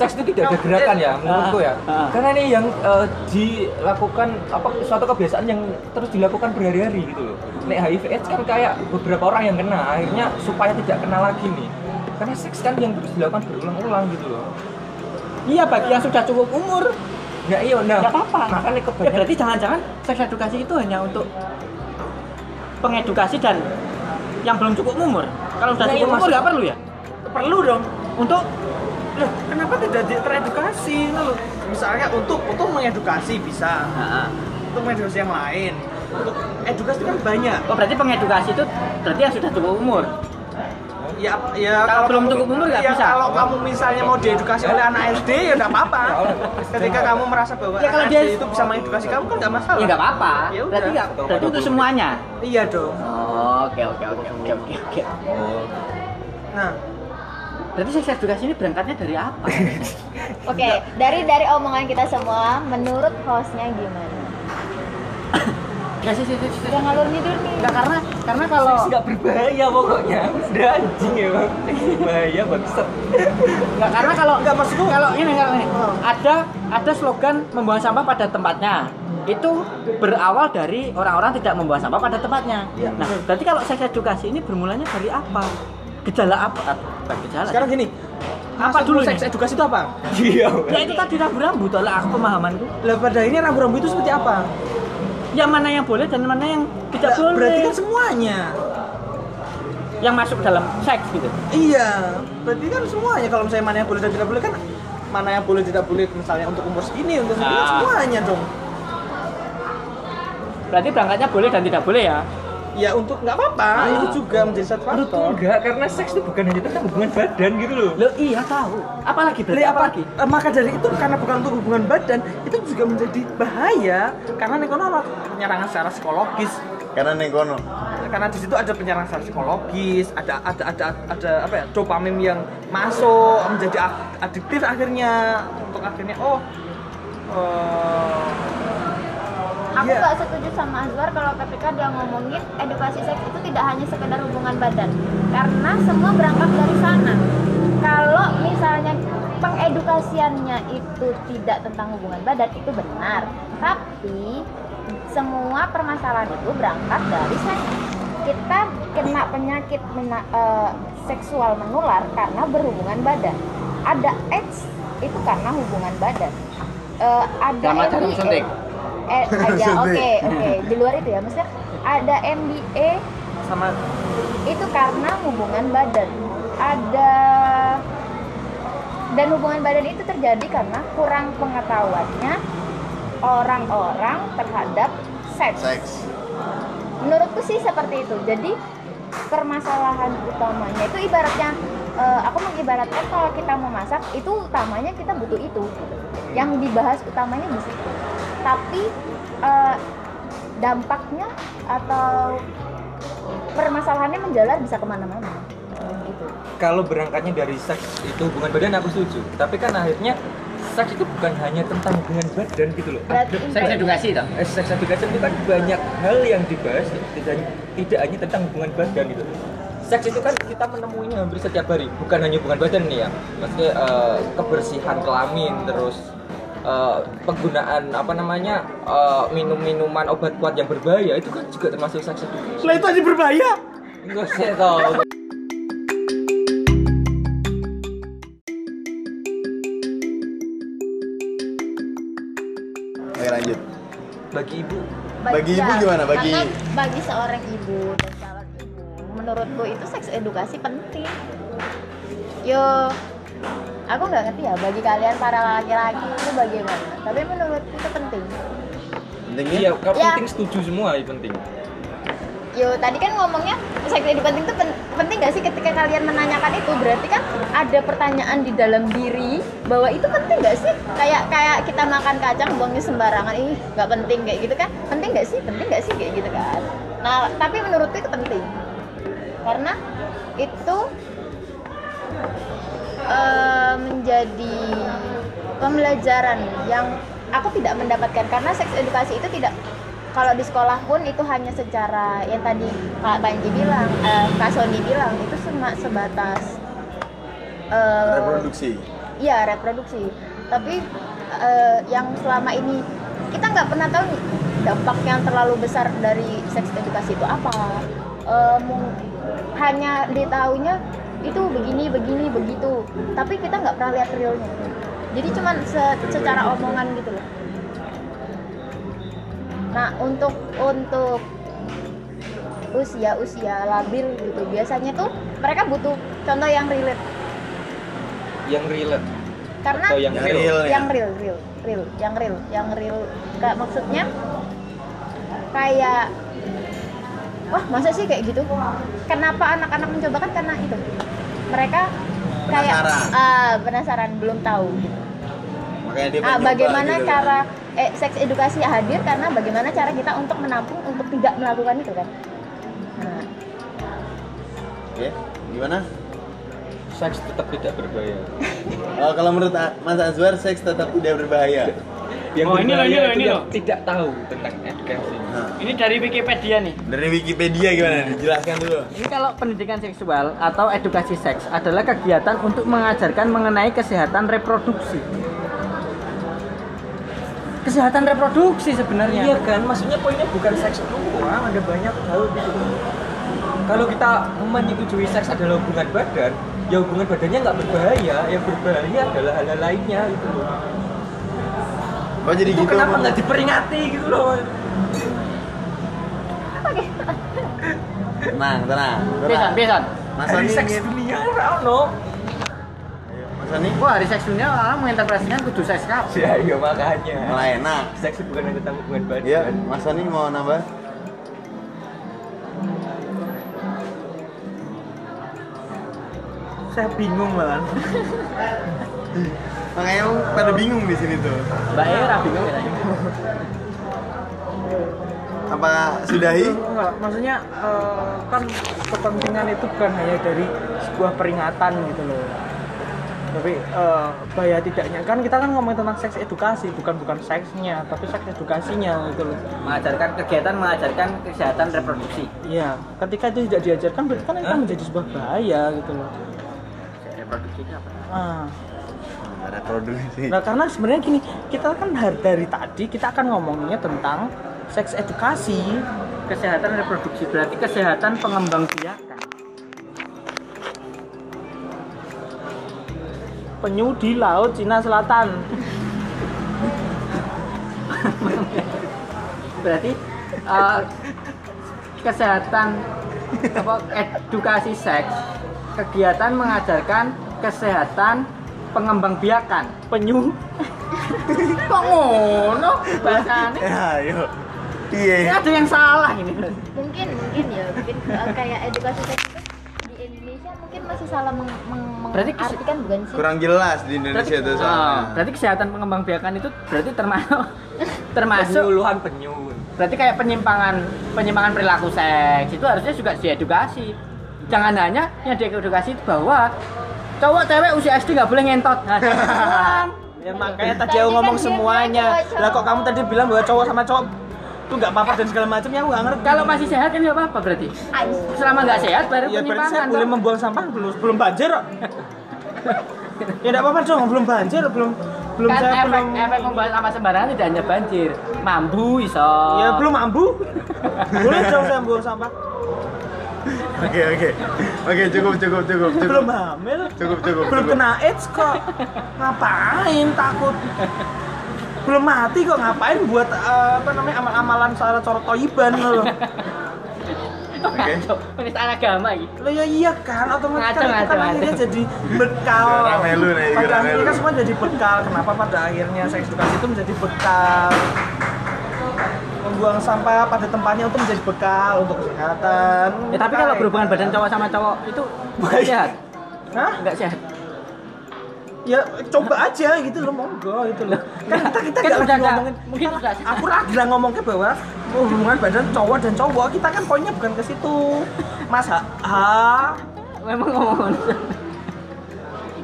seks itu tidak ada gerakan ya menurutku ya. Ah, ah. Karena ini yang eh, dilakukan apa suatu kebiasaan yang terus dilakukan berhari-hari gitu loh. Nek HIV AIDS kan kayak beberapa orang yang kena akhirnya supaya tidak kena lagi nih. Karena seks kan yang terus dilakukan berulang-ulang gitu loh. Iya bagi yang sudah cukup umur Ya iya, nah. nggak apa-apa. Makanya Ya kebanyakan berarti jangan-jangan seks edukasi itu hanya untuk pengedukasi dan yang belum cukup umur. Kalau sudah Nah, iya, cukup umur maksud- nggak perlu ya? Perlu dong. Untuk Loh, kenapa tidak di- teredukasi loh? Misalnya untuk untuk mengedukasi bisa, untuk mengedukasi yang lain. Untuk edukasi kan banyak. oh berarti pengedukasi itu berarti yang sudah cukup umur. Ya, ya Kalau belum cukup umur nggak ya, bisa. Kalau kamu misalnya mau diedukasi oleh anak SD ya nggak apa-apa. Ketika kamu merasa bahwa Ya, kalau anak dia- SD itu bisa mengedukasi kamu kan nggak masalah. Ya nggak apa-apa. Ya udah. Berarti nggak berarti untuk semuanya. Iya dong. Oh, oke oke oke oke oke oke. Nah, Berarti seks edukasi ini berangkatnya dari apa? Oke, dari dari omongan kita semua, menurut hostnya gimana? Nggak sih sih sih. sih. Yang ngalur nih. Nggak karena karena kalau seks nggak berbahaya pokoknya. Udah anjing ya bang. Berbahaya banget. Nggak karena kalau Nggak, maksudku- kalau ini kalau ini Oh. ada ada slogan membuang sampah pada tempatnya itu berawal dari orang-orang tidak membuang sampah pada tempatnya. Iya. Nah, berarti kalau seks edukasi ini bermulanya dari apa? Gejala apa? Bukan gejala. sekarang gini. Apa dulu seks edukasi itu apa? Iya. ya itu tadi rambu-rambu tolak aku pemahamanku. Lah pada ini rambu-rambu itu seperti apa? Yang mana yang boleh dan mana yang tidak Lah, boleh. Berarti kan semuanya. yang masuk dalam seks gitu. Iya, berarti kan semuanya kalau misalnya mana yang boleh dan tidak boleh kan mana yang boleh tidak boleh misalnya untuk umur segini untuk segini Ah. semuanya dong. Berarti berangkatnya boleh dan tidak boleh ya. Ya untuk nggak apa-apa Ah. itu juga menjadi satu faktor. enggak, karena seks itu bukan hanya tentang hubungan badan gitu loh. Lo iya tahu. Apalagi berarti Jadi apa eh, maka dari itu karena bukan untuk hubungan badan itu juga menjadi bahaya karena nekono apa penyerangan secara psikologis Karena nekono. karena di situ ada penyerangan secara psikologis ada ada ada ada apa ya dopamin yang masuk menjadi adiktif akhirnya untuk akhirnya oh eh, Aku Iya. nggak setuju sama Azwar kalau ketika dia ngomongin edukasi seks itu tidak hanya sekedar hubungan badan, karena semua berangkat dari sana. Kalau misalnya pengedukasiannya itu tidak tentang hubungan badan itu benar, tapi semua permasalahan itu berangkat dari seks. Kita kena penyakit mena- eh, seksual menular karena berhubungan badan. Ada AIDS itu karena hubungan badan. Eh, ada jarum MBA. suntik. Eh, ya oke oke. Di luar itu ya maksudnya ada MBA sama itu karena hubungan badan. Ada dan hubungan badan itu terjadi karena kurang pengetahuannya orang-orang terhadap seks. Seks. menurutku sih seperti itu. Jadi permasalahan utamanya itu ibaratnya eh, aku mengibaratkan kalau kita mau masak itu utamanya kita butuh itu. Yang dibahas utamanya di situ tapi eh, dampaknya atau permasalahannya menjalar bisa ke mana-mana. Gitu. Kalau berangkatnya dari seks itu hubungan badan aku setuju. Tapi kan akhirnya seks itu bukan hanya tentang hubungan badan gitu loh. Berarti Seks edukasi toh. eh, seks education itu kan banyak hal yang dibahas tidak, tidak hanya tentang hubungan badan gitu. Seks itu kan kita menemuinya hampir setiap hari bukan hanya hubungan badan nih ya. Maksudnya eh, kebersihan kelamin terus eh, penggunaan apa namanya eh, minum-minuman obat kuat yang berbahaya itu kan juga termasuk seks education Lah itu aja berbahaya. enggak sih tau Oke lanjut. bagi ibu Bagi ibu gimana? Bagi- karena bagi seorang ibu dan calon ibu menurutku itu seks edukasi penting yo aku nggak ngerti ya bagi kalian para laki-laki itu bagaimana? Tapi menurutku itu penting. Pentingnya? iya kalau Ya. penting setuju semua ya penting. Yo tadi kan ngomongnya seks edukasi penting itu pen- penting gak sih ketika kalian menanyakan itu? Berarti kan ada pertanyaan di dalam diri bahwa itu penting gak sih? Kayak kayak kita makan kacang buangnya sembarangan ih nggak penting kayak gitu kan? Penting gak sih? Penting gak sih? Kayak gitu kan? Nah tapi menurutku itu penting. Karena itu eh, menjadi pembelajaran yang aku tidak mendapatkan karena seks edukasi itu tidak kalau di sekolah pun itu hanya secara yang tadi Kak Panji bilang, eh, Kak Sony bilang itu cuma sebatas eh, Reproduksi. Iya reproduksi. Tapi eh, yang selama ini kita nggak pernah tahu dampak yang terlalu besar dari seks edukasi itu apa. Eh, mung- hanya ditahunya itu begini begini begitu. Tapi kita nggak pernah lihat realnya. Jadi cuman se- secara omongan gitu loh. Nah untuk untuk usia-usia labil gitu biasanya tuh mereka butuh contoh yang relate yang relate karena atau yang Yang real, real ya. yang real real real yang real yang real kayak maksudnya kayak wah masa sih kayak gitu kenapa anak-anak mencoba kan karena itu mereka kayak Penasaran. ah penasaran belum tahu gitu. Makanya dia nyoba bagaimana gitu kan. cara eh seks edukasi hadir karena bagaimana cara kita untuk menampung untuk tidak melakukan itu kan nah, Oke, gimana? seks tetap tidak berbahaya Oh, kalau menurut Mas Azwar seks tetap tidak berbahaya. Yang Oh, ini loh, ini loh, ini loh. tidak tahu tentang edukasi Nah, Ini dari Wikipedia nih. dari Wikipedia gimana? Dijelaskan dulu. Ini kalau pendidikan seksual atau edukasi seks adalah kegiatan untuk mengajarkan mengenai kesehatan reproduksi. Kesehatan reproduksi sebenarnya. iya kan maksudnya poinnya bukan seks doang ada banyak hal gitu kalau kita menyetujui seks adalah hubungan badan ya hubungan badannya nggak berbahaya yang berbahaya adalah hal-hal lainnya gitu loh Oh, jadi itu gitu. kenapa nggak diperingati gitu loh Tenang, tenang. Tenang. pisan. Mas hari Sani seks ingin- dunia no Ayo, Mas Sani Wah, hari seks dunia orang menginterpretasikan kudu seks kabeh. ya iya makanya malah enak. seks itu bukan hanya tentang hubungan badan Ya, Mas Sani mau nambah? Saya bingung malah. Makanya emang pada bingung di sini tuh. Mbak Era bingung ya. Apa sudahi? Enggak, maksudnya eh, kan kepentingan itu bukan hanya dari sebuah peringatan gitu loh. Tapi eh, bahaya tidaknya kan kita kan ngomongin tentang seks edukasi, bukan bukan seksnya, tapi seks edukasinya gitu loh. Mengajarkan kegiatan mengajarkan kesehatan reproduksi. Iya, ketika itu tidak diajarkan berarti kan itu menjadi sebuah bahaya gitu loh. Reproduksi itu apa? Nah. Nah karena sebenarnya gini, kita kan dari, tadi kita akan ngomongnya tentang seks edukasi. Kesehatan reproduksi berarti kesehatan pengembang biakan. Penyu di laut Cina Selatan. Berarti eh, kesehatan apa edukasi seks kegiatan mengajarkan kesehatan pengembang biakan Penyu. Kok ngono bahasanya Ya, ayo. Iya. ini ada yang salah ini. Mungkin mungkin ya. Mungkin eh, kayak edukasi seks itu di Indonesia mungkin masih salah meng, meng- Berarti mengartikan bukan sih? Kurang jelas di Indonesia tuh Ah, soalnya. berarti kesehatan pengembang biakan itu berarti termasuk termasuk penyuluhan penyu. Berarti kayak penyimpangan penyimpangan perilaku seks itu harusnya juga diedukasi. Jangan hanya yang diedukasi itu bahwa cowok cewek usia SD nggak boleh ngentot nah. Ya makanya tadi aku kan ngomong dia semuanya. cowok-cowok. Lah kok kamu tadi bilang bahwa cowok sama cowok tuh nggak apa-apa dan segala macam ya aku nggak ngerti. kalau masih sehat kan nggak apa-apa berarti selama nggak sehat baru ya berarti saya boleh membuang sampah belum belum banjir kok. ya enggak apa-apa dong, belum banjir, belum belum kan saya efek belum efek membuang sampah sembarangan tidak hanya banjir mambu iso Ya belum mampu. boleh dong saya buang sampah. Oke oke oke cukup cukup cukup cukup Belum hamil. cukup cukup Belum cukup. kena AIDS kok. Ngapain takut? Belum mati kok ngapain buat eh, apa namanya amal-amalan secara corot toiban loh. Oke. penistaan agama gitu Lah ya iya kan, otomatis Ngaco, kan itu ngaco, kan ngaco. akhirnya jadi bekal. Rame lu nih, Pada akhirnya kan semua jadi bekal. Kenapa pada akhirnya seks edukasi itu menjadi bekal? Membuang sampah pada tempatnya untuk menjadi bekal untuk kesehatan. ya tapi kalau berhubungan badan cowok sama cowok itu nggak sehat Hah? nggak sehat Ya coba aja gitu loh, monggo gitu loh. Kan kita kita Kan nggak ada- ngomongin mungkin sudah sehat. Aku lagi lah ngomongnya bahwa hubungan badan cowok dan cowok kita kan poinnya bukan ke situ. Mas ha, ha memang ngomong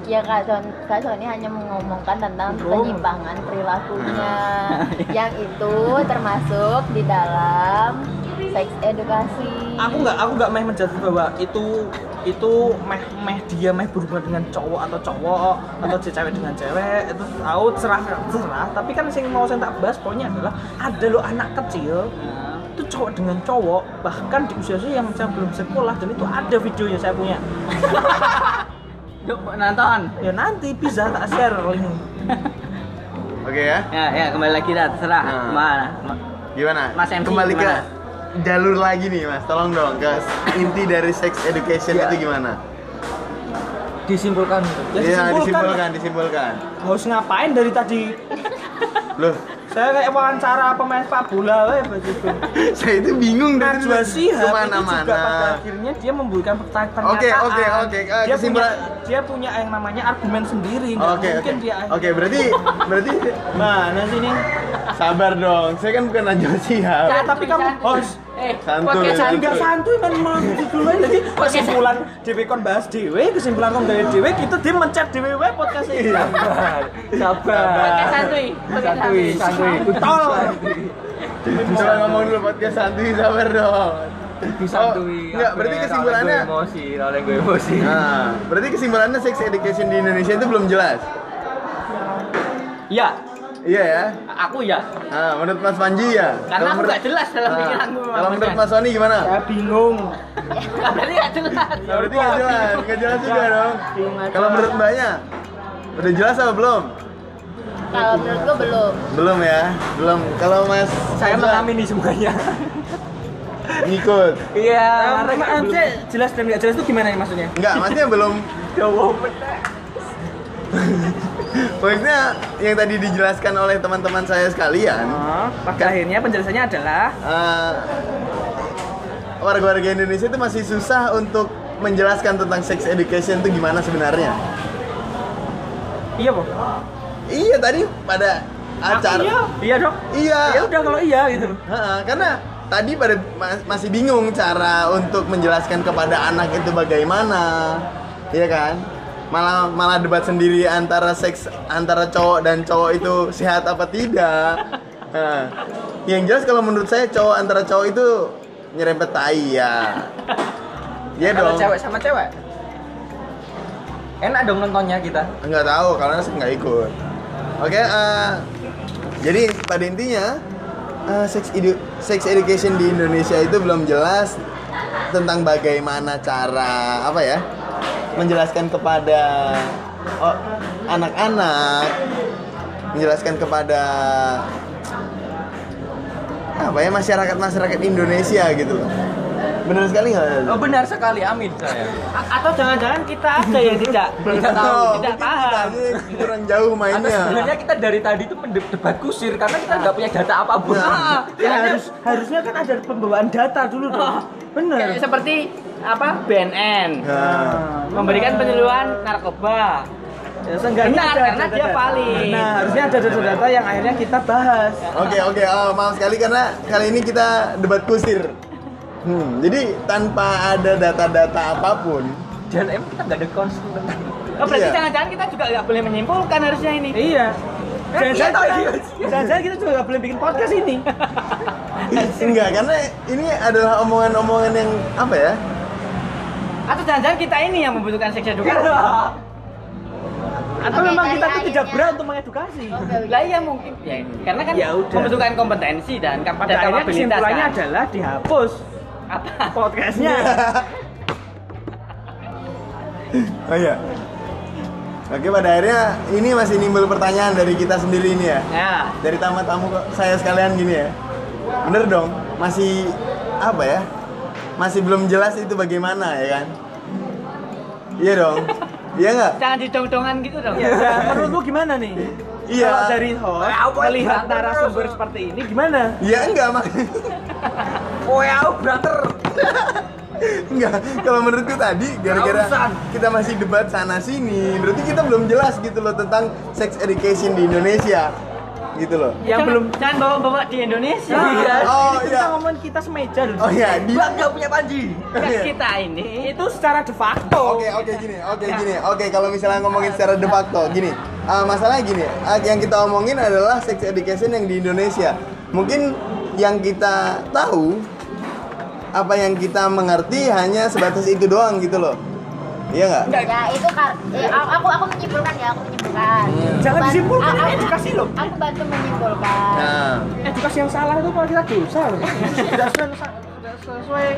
Ya Kak Son, Kak Sony hanya mengomongkan tentang penyimpangan perilakunya yang itu termasuk di dalam seks edukasi. aku nggak aku nggak meh menjadi bahwa itu itu meh meh dia meh berhubungan dengan cowok atau cowok atau cewek dengan cewek itu tahu cerah cerah. Tapi kan yang mau saya tak bahas poinnya adalah ada lo anak kecil itu cowok dengan cowok bahkan di usia usia yang saya belum sekolah dan itu ada videonya saya punya yuk nonton ya nanti bisa tak share link Oke ya. ya ya kembali lagi dah terserah Nah. mana Ma- Gimana? Mas MC Kembali ke gimana? jalur lagi nih mas. Tolong dong ke inti dari sex education Ya. itu gimana? disimpulkan Ya, Iya disimpulkan. disimpulkan disimpulkan. harus ngapain dari tadi Loh, saya kayak wawancara pemain sepak bola we begitu saya itu bingung dari Najwa Shihab itu juga pada ke mana-mana. akhirnya dia memberikan pertanyaan. Oke, oke, oke. Ah, Dia punya, dia punya yang namanya argumen sendiri. nggak Oke, oke. mungkin dia. Oke, berarti berarti Mana sih ini? sabar dong. Saya kan bukan Najwa Shihab. Ya, tapi kamu host. Eh Santuy, podcast santuy. Enggak santuy kan malah dulu jadi kesimpulan dewe kon bahas dewe, kesimpulan kon dari dewe gitu dia mencet dewe we podcast ini. sabar sabar. Podcast santuy podcast santuy santuy. Tol. Coba ngomong dulu podcast santuy sabar dong. Itu santuy. enggak, berarti ya, kesimpulannya? Gue emosi gue emosi. Nah, berarti kesimpulannya sex education di Indonesia itu belum jelas. ya Iya ya. aku ya Nah, menurut Mas Panji ya. karena Kalau aku menurut- nggak jelas dalam Nah, pikiranku Kalau menurut Mas Sony gimana? Saya bingung. Berarti nggak jelas Ya, berarti nggak jelas, nggak jelas juga Ya, dong. Kalau menurut Mbaknya, udah jelas apa belum? Kalau menurut gua belum. Belum ya, belum. Kalau Mas saya mengamini semuanya ngikut. iya Karena karena maksudnya jelas dan nggak jelas itu gimana nih maksudnya? Enggak, maksudnya belum. Maksudnya yang tadi dijelaskan oleh teman-teman saya sekalian, Oh, pada akhirnya penjelasannya adalah eh, warga-warga Indonesia itu masih susah untuk menjelaskan tentang sex education itu gimana sebenarnya. iya, Bang. Iya tadi pada acara. Iya, iya, Dok. Iya. Ya udah kalau iya gitu. Ha, karena tadi pada ma- masih bingung cara untuk menjelaskan kepada anak itu bagaimana, iya kan? Malah malah debat sendiri antara seks antara cowok dan cowok itu sehat apa tidak. Ha. Yang jelas kalau menurut saya cowok antara cowok itu nyerempet tai ya. Kalau dong. cewek sama cewek enak dong nontonnya kita Nggak tahu karena saya nggak ikut. Oke, eh, jadi pada intinya eh, sex edu- sex education di Indonesia itu belum jelas tentang bagaimana cara apa ya menjelaskan kepada oh, anak-anak, menjelaskan kepada apa ya masyarakat masyarakat Indonesia gitu loh. Benar sekali nggak? oh benar sekali amin saya A- atau jangan-jangan kita aja yang tidak Tidak tahu, Oh, tidak paham. kurang jauh atau mainnya. sebenarnya kita dari tadi itu debat kusir karena kita nggak punya data apa pun Nah. Ya harus harusnya kan ada pembawaan data dulu dong. Bener. Kayak seperti apa BNN Nah. memberikan penyuluhan narkoba Ya, Benar, ada karena data-data. dia valid. Nah, harusnya ada data-data yang akhirnya kita bahas. Oke oke, oh, maaf sekali karena kali ini kita debat kusir. Hmm, jadi tanpa ada data-data apa pun, Dan emang kita nggak ada tentang Oh, berarti Iya. jangan-jangan kita juga nggak boleh menyimpulkan harusnya ini. Iya. Jangan-jangan iya, kita, jangan-jangan kita juga nggak boleh bikin podcast ini. enggak karena ini adalah omongan-omongan yang apa ya? Atau jangan-jangan kita ini yang membutuhkan seks edukasi. Atau Oke, memang kita tuh tidak berat untuk mengedukasi. Oke. Lah iya mungkin. Ya, karena kan Ya udah. membutuhkan kompetensi dan kap- Pada dan akhirnya kesimpulannya kan. adalah dihapus apa? podcastnya. Oh iya. Oke pada akhirnya ini masih nimbul pertanyaan dari kita sendiri ini ya. Ya. Dari tamu-tamu kok saya sekalian gini ya. Bener dong, masih apa ya? Masih belum jelas itu bagaimana ya kan? Iya dong. Iya nggak? Jangan didong-dongan gitu dong. Ya, menurut lu gimana nih? Iya. Kalau dari host Ya, apa melihat narasumber seperti ini gimana? Iya enggak makanya. Wow, brother. Enggak, kalau menurutku tadi gara-gara kita masih debat sana sini, berarti kita belum jelas gitu loh tentang sex education di Indonesia. Gitu loh. Yang Jangan- belum jangan bawa-bawa di Indonesia. Iya. Oh, kita iya. ngomongin kita semeja dulu. Oh iya, di Bangga punya Panji. Kan kita ini Itu secara de facto. Oke oke gini, oke gini, oke kalau misalnya ngomongin secara de facto gini, uh, masalahnya gini, uh, yang kita omongin adalah sex education yang di Indonesia. Mungkin yang kita tahu, apa yang kita mengerti hanya sebatas itu doang gitu loh, iya nggak? Ya itu kar eh, aku aku menyimpulkan ya, aku menyimpulkan. Jangan Ban- disimpulkan, a- ini a- edukasi loh. Aku bantu menyimpulkan. Nah, Edukasi yang salah itu kalau kita dosa loh. Sudah sesuai sudah sesuai.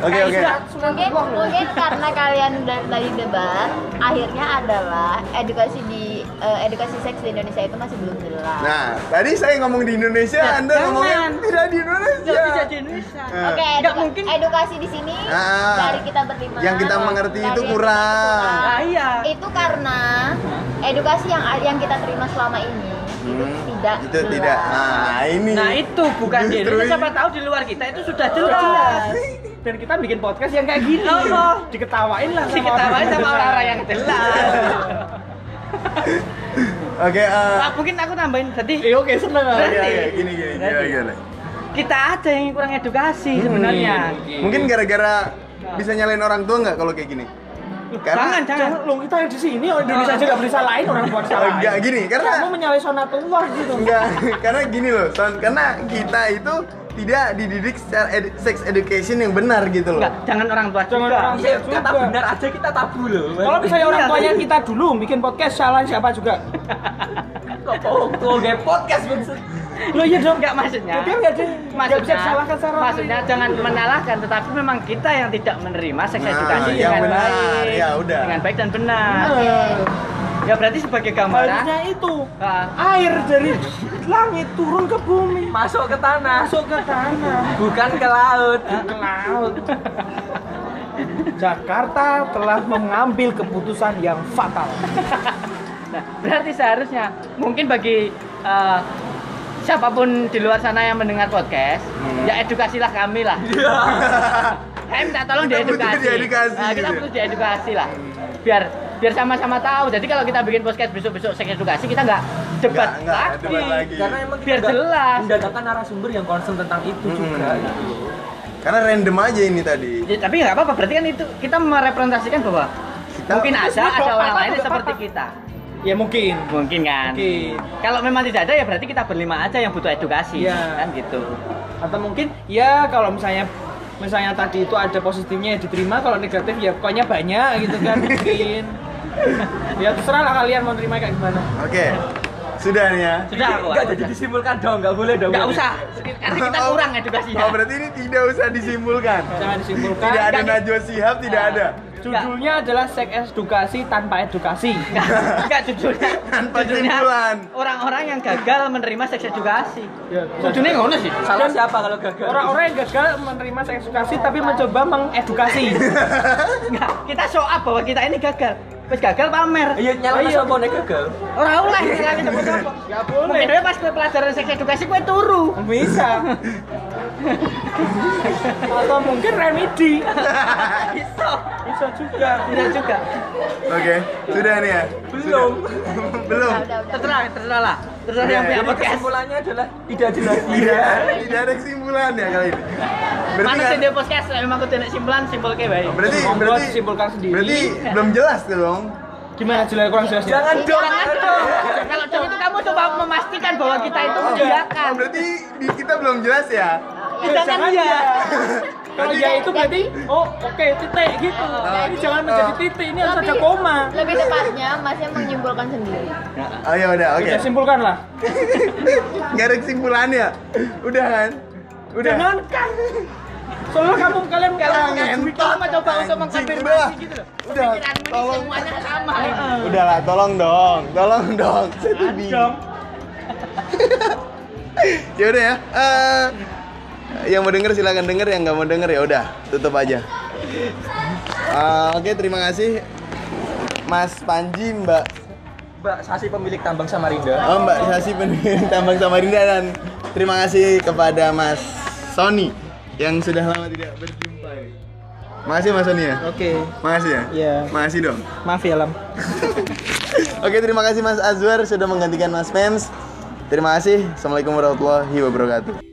oke oke. Mungkin mungkin karena kalian udah tadi debat, akhirnya adalah edukasi di eh, edukasi seks di Indonesia itu masih belum jelas. Nah, tadi saya ngomong di Indonesia, Ya, Anda jangan. ngomongnya tidak di Indonesia. bisa di Indonesia. Nah, Oke, Nggak eduka- mungkin. edukasi di sini Ah. dari kita berlima. Yang kita mengerti itu kurang. kurang. Ah, iya. Itu karena edukasi yang yang kita terima selama ini itu Hmm, tidak itu jelas. tidak. Nah, ini. Nah itu bukan di Justru Indonesia, siapa tahu di luar kita itu sudah jelas. Dan kita bikin podcast yang kayak gini. Oh. Diketawain lah. sama Diketawain orang. sama orang-orang yang jelas. Oke, eh, Nah, mungkin aku tambahin tadi Eh oke seneng. oke, Berarti- oke, gini gini, gini, Berarti- gini. kita aja yang kurang edukasi sebenarnya. Mungkin gara-gara bisa nyalain orang tua nggak kalau kayak gini? Jangan, jangan. Jangan lu kita yang di sini orang Indonesia aja nggak bisa salahin orang buat Oh, salahin. enggak gini, karena Kamu menyalahi sonatullah gitu. enggak karena gini loh, Son, karena kita itu tidak dididik secara ed- sex education yang benar gitu loh. Enggak, jangan orang tua Jangan juga. orang Iya, juga. kata benar aja kita tabu loh. Kalau misalnya orang Iya, tuanya kita dulu bikin podcast salahin siapa juga. kok tuh kayak podcast maksud. Lo iya dong enggak maksudnya. Dia nggak di- nggak bisa disalahkan secara maksudnya jangan menyalahkan tetapi memang kita yang tidak menerima seks Nah, edukasi yang dengan benar. baik. Ya, udah. Dengan baik dan benar. Oke. Ya berarti sebagai gambaran Harusnya itu ah, air dari langit turun ke bumi Masuk ke tanah, masuk ke tanah bukan ke laut. ke laut. Jakarta telah mengambil keputusan yang fatal. Nah, berarti seharusnya mungkin bagi eh, siapa pun di luar sana yang mendengar podcast, Hmm. ya edukasilah kami lah. Kami minta tolong Kita butuh diedukasi. diedukasi, Nah, kita gitu. butuh diedukasi lah. Biar biar sama-sama tahu. Jadi kalau kita bikin podcast besok-besok seks edukasi, kita nggak debat lagi. debat lagi. Karena emang kita Biar jelas. mendatangkan narasumber yang concern tentang itu Hmm. juga gitu. Karena random aja ini tadi. Ya, tapi nggak apa-apa. Berarti kan itu kita merepresentasikan bahwa Kita- mungkin ada ada orang lain seperti kita. Ya mungkin. Mungkin kan. Mungkin. Kalau memang tidak ada ya berarti kita berlima aja yang butuh edukasi. Iya. Kan gitu. Atau mungkin ya kalau misalnya misalnya tadi itu ada positifnya ya diterima, kalau negatif ya pokoknya banyak gitu kan mungkin. ya terserah lah kalian mau terima kayak gimana. Oke. Sudah nih ya. Sudah aku. Enggak jadi disimpulkan dong, enggak boleh dong. Nggak usah. Karena kita Oh, kurang edukasinya. Oh, berarti ini tidak usah disimpulkan. Jangan disimpulkan. Tidak ada Najwa Shihab, tidak ada. Judulnya adalah seks edukasi tanpa edukasi. Enggak, enggak judulnya. Tanpa judulnya simpulan. Orang-orang yang gagal menerima seks edukasi. Ya, Judulnya ngono sih. Salah siapa kalau gagal? Orang-orang yang gagal menerima seks edukasi tapi mencoba mengedukasi. Enggak, kita show up bahwa kita ini gagal. Wis gagal pamer. Iya nyala Iya. sapa nek gagal. Orang oleh nyalahke sapa-sapa. Gak Mungkin boleh. dia pas kowe pelajaran seks edukasi kowe turu. Bisa. atau mungkin remedi bisa bisa juga Tidak juga. Oke, sudah nih ya. belum Belum. Udah, udah, udah. Terserah, terserah lah. Terserah Oke, yang punya podcast. kesimpulannya adalah tidak jelas Tidak, tidak ada kesimpulan ya kali ini. Berarti Mana kan, sih dia podcast? Memang aku tidak simpulan, simpul kayak baik. berarti berarti disimpulkan sendiri. Berarti belum jelas tuh dong. gimana jelas kurang jelas ya? jangan dong. Kalau dong itu kamu coba memastikan bahwa kita itu Oh, mengiyakan. oh, berarti di kita belum jelas ya. Jangan jangan ya. kalau ya itu berarti oh oke titik gitu ini jangan menjadi titik ini harus ada koma lebih tepatnya masnya menyimpulkan sendiri Oh ya udah, oke. Udah simpulkan lah Gak ada kesimpulannya. Udah kan? Udah. jangan kan soalnya kamu kalian Kalau mah coba untuk mengkonfirmasi udah. gitu loh. Udah, Pikiranmu ini tolong. semuanya sama. Udah lah, tolong dong. Tolong dong. Saya tuh bingung. dong ya udah ya. Eh, yang mau denger silakan denger, yang nggak mau denger ya udah tutup aja. Eh, Oke, terima kasih Mas Panji, Mbak Mbak Sasi pemilik tambang Samarinda Oh, Mbak Sasi pendiri Tambang Samarinda dan terima kasih kepada Mas Sony yang sudah lama tidak berjumpa ini. Makasih Mas Sony ya. oke Makasih ya. Iya. Makasih dong. maaf ya lam Oke, terima kasih Mas Azwar sudah menggantikan Mas Mems. Terima kasih. Assalamualaikum warahmatullahi wabarakatuh.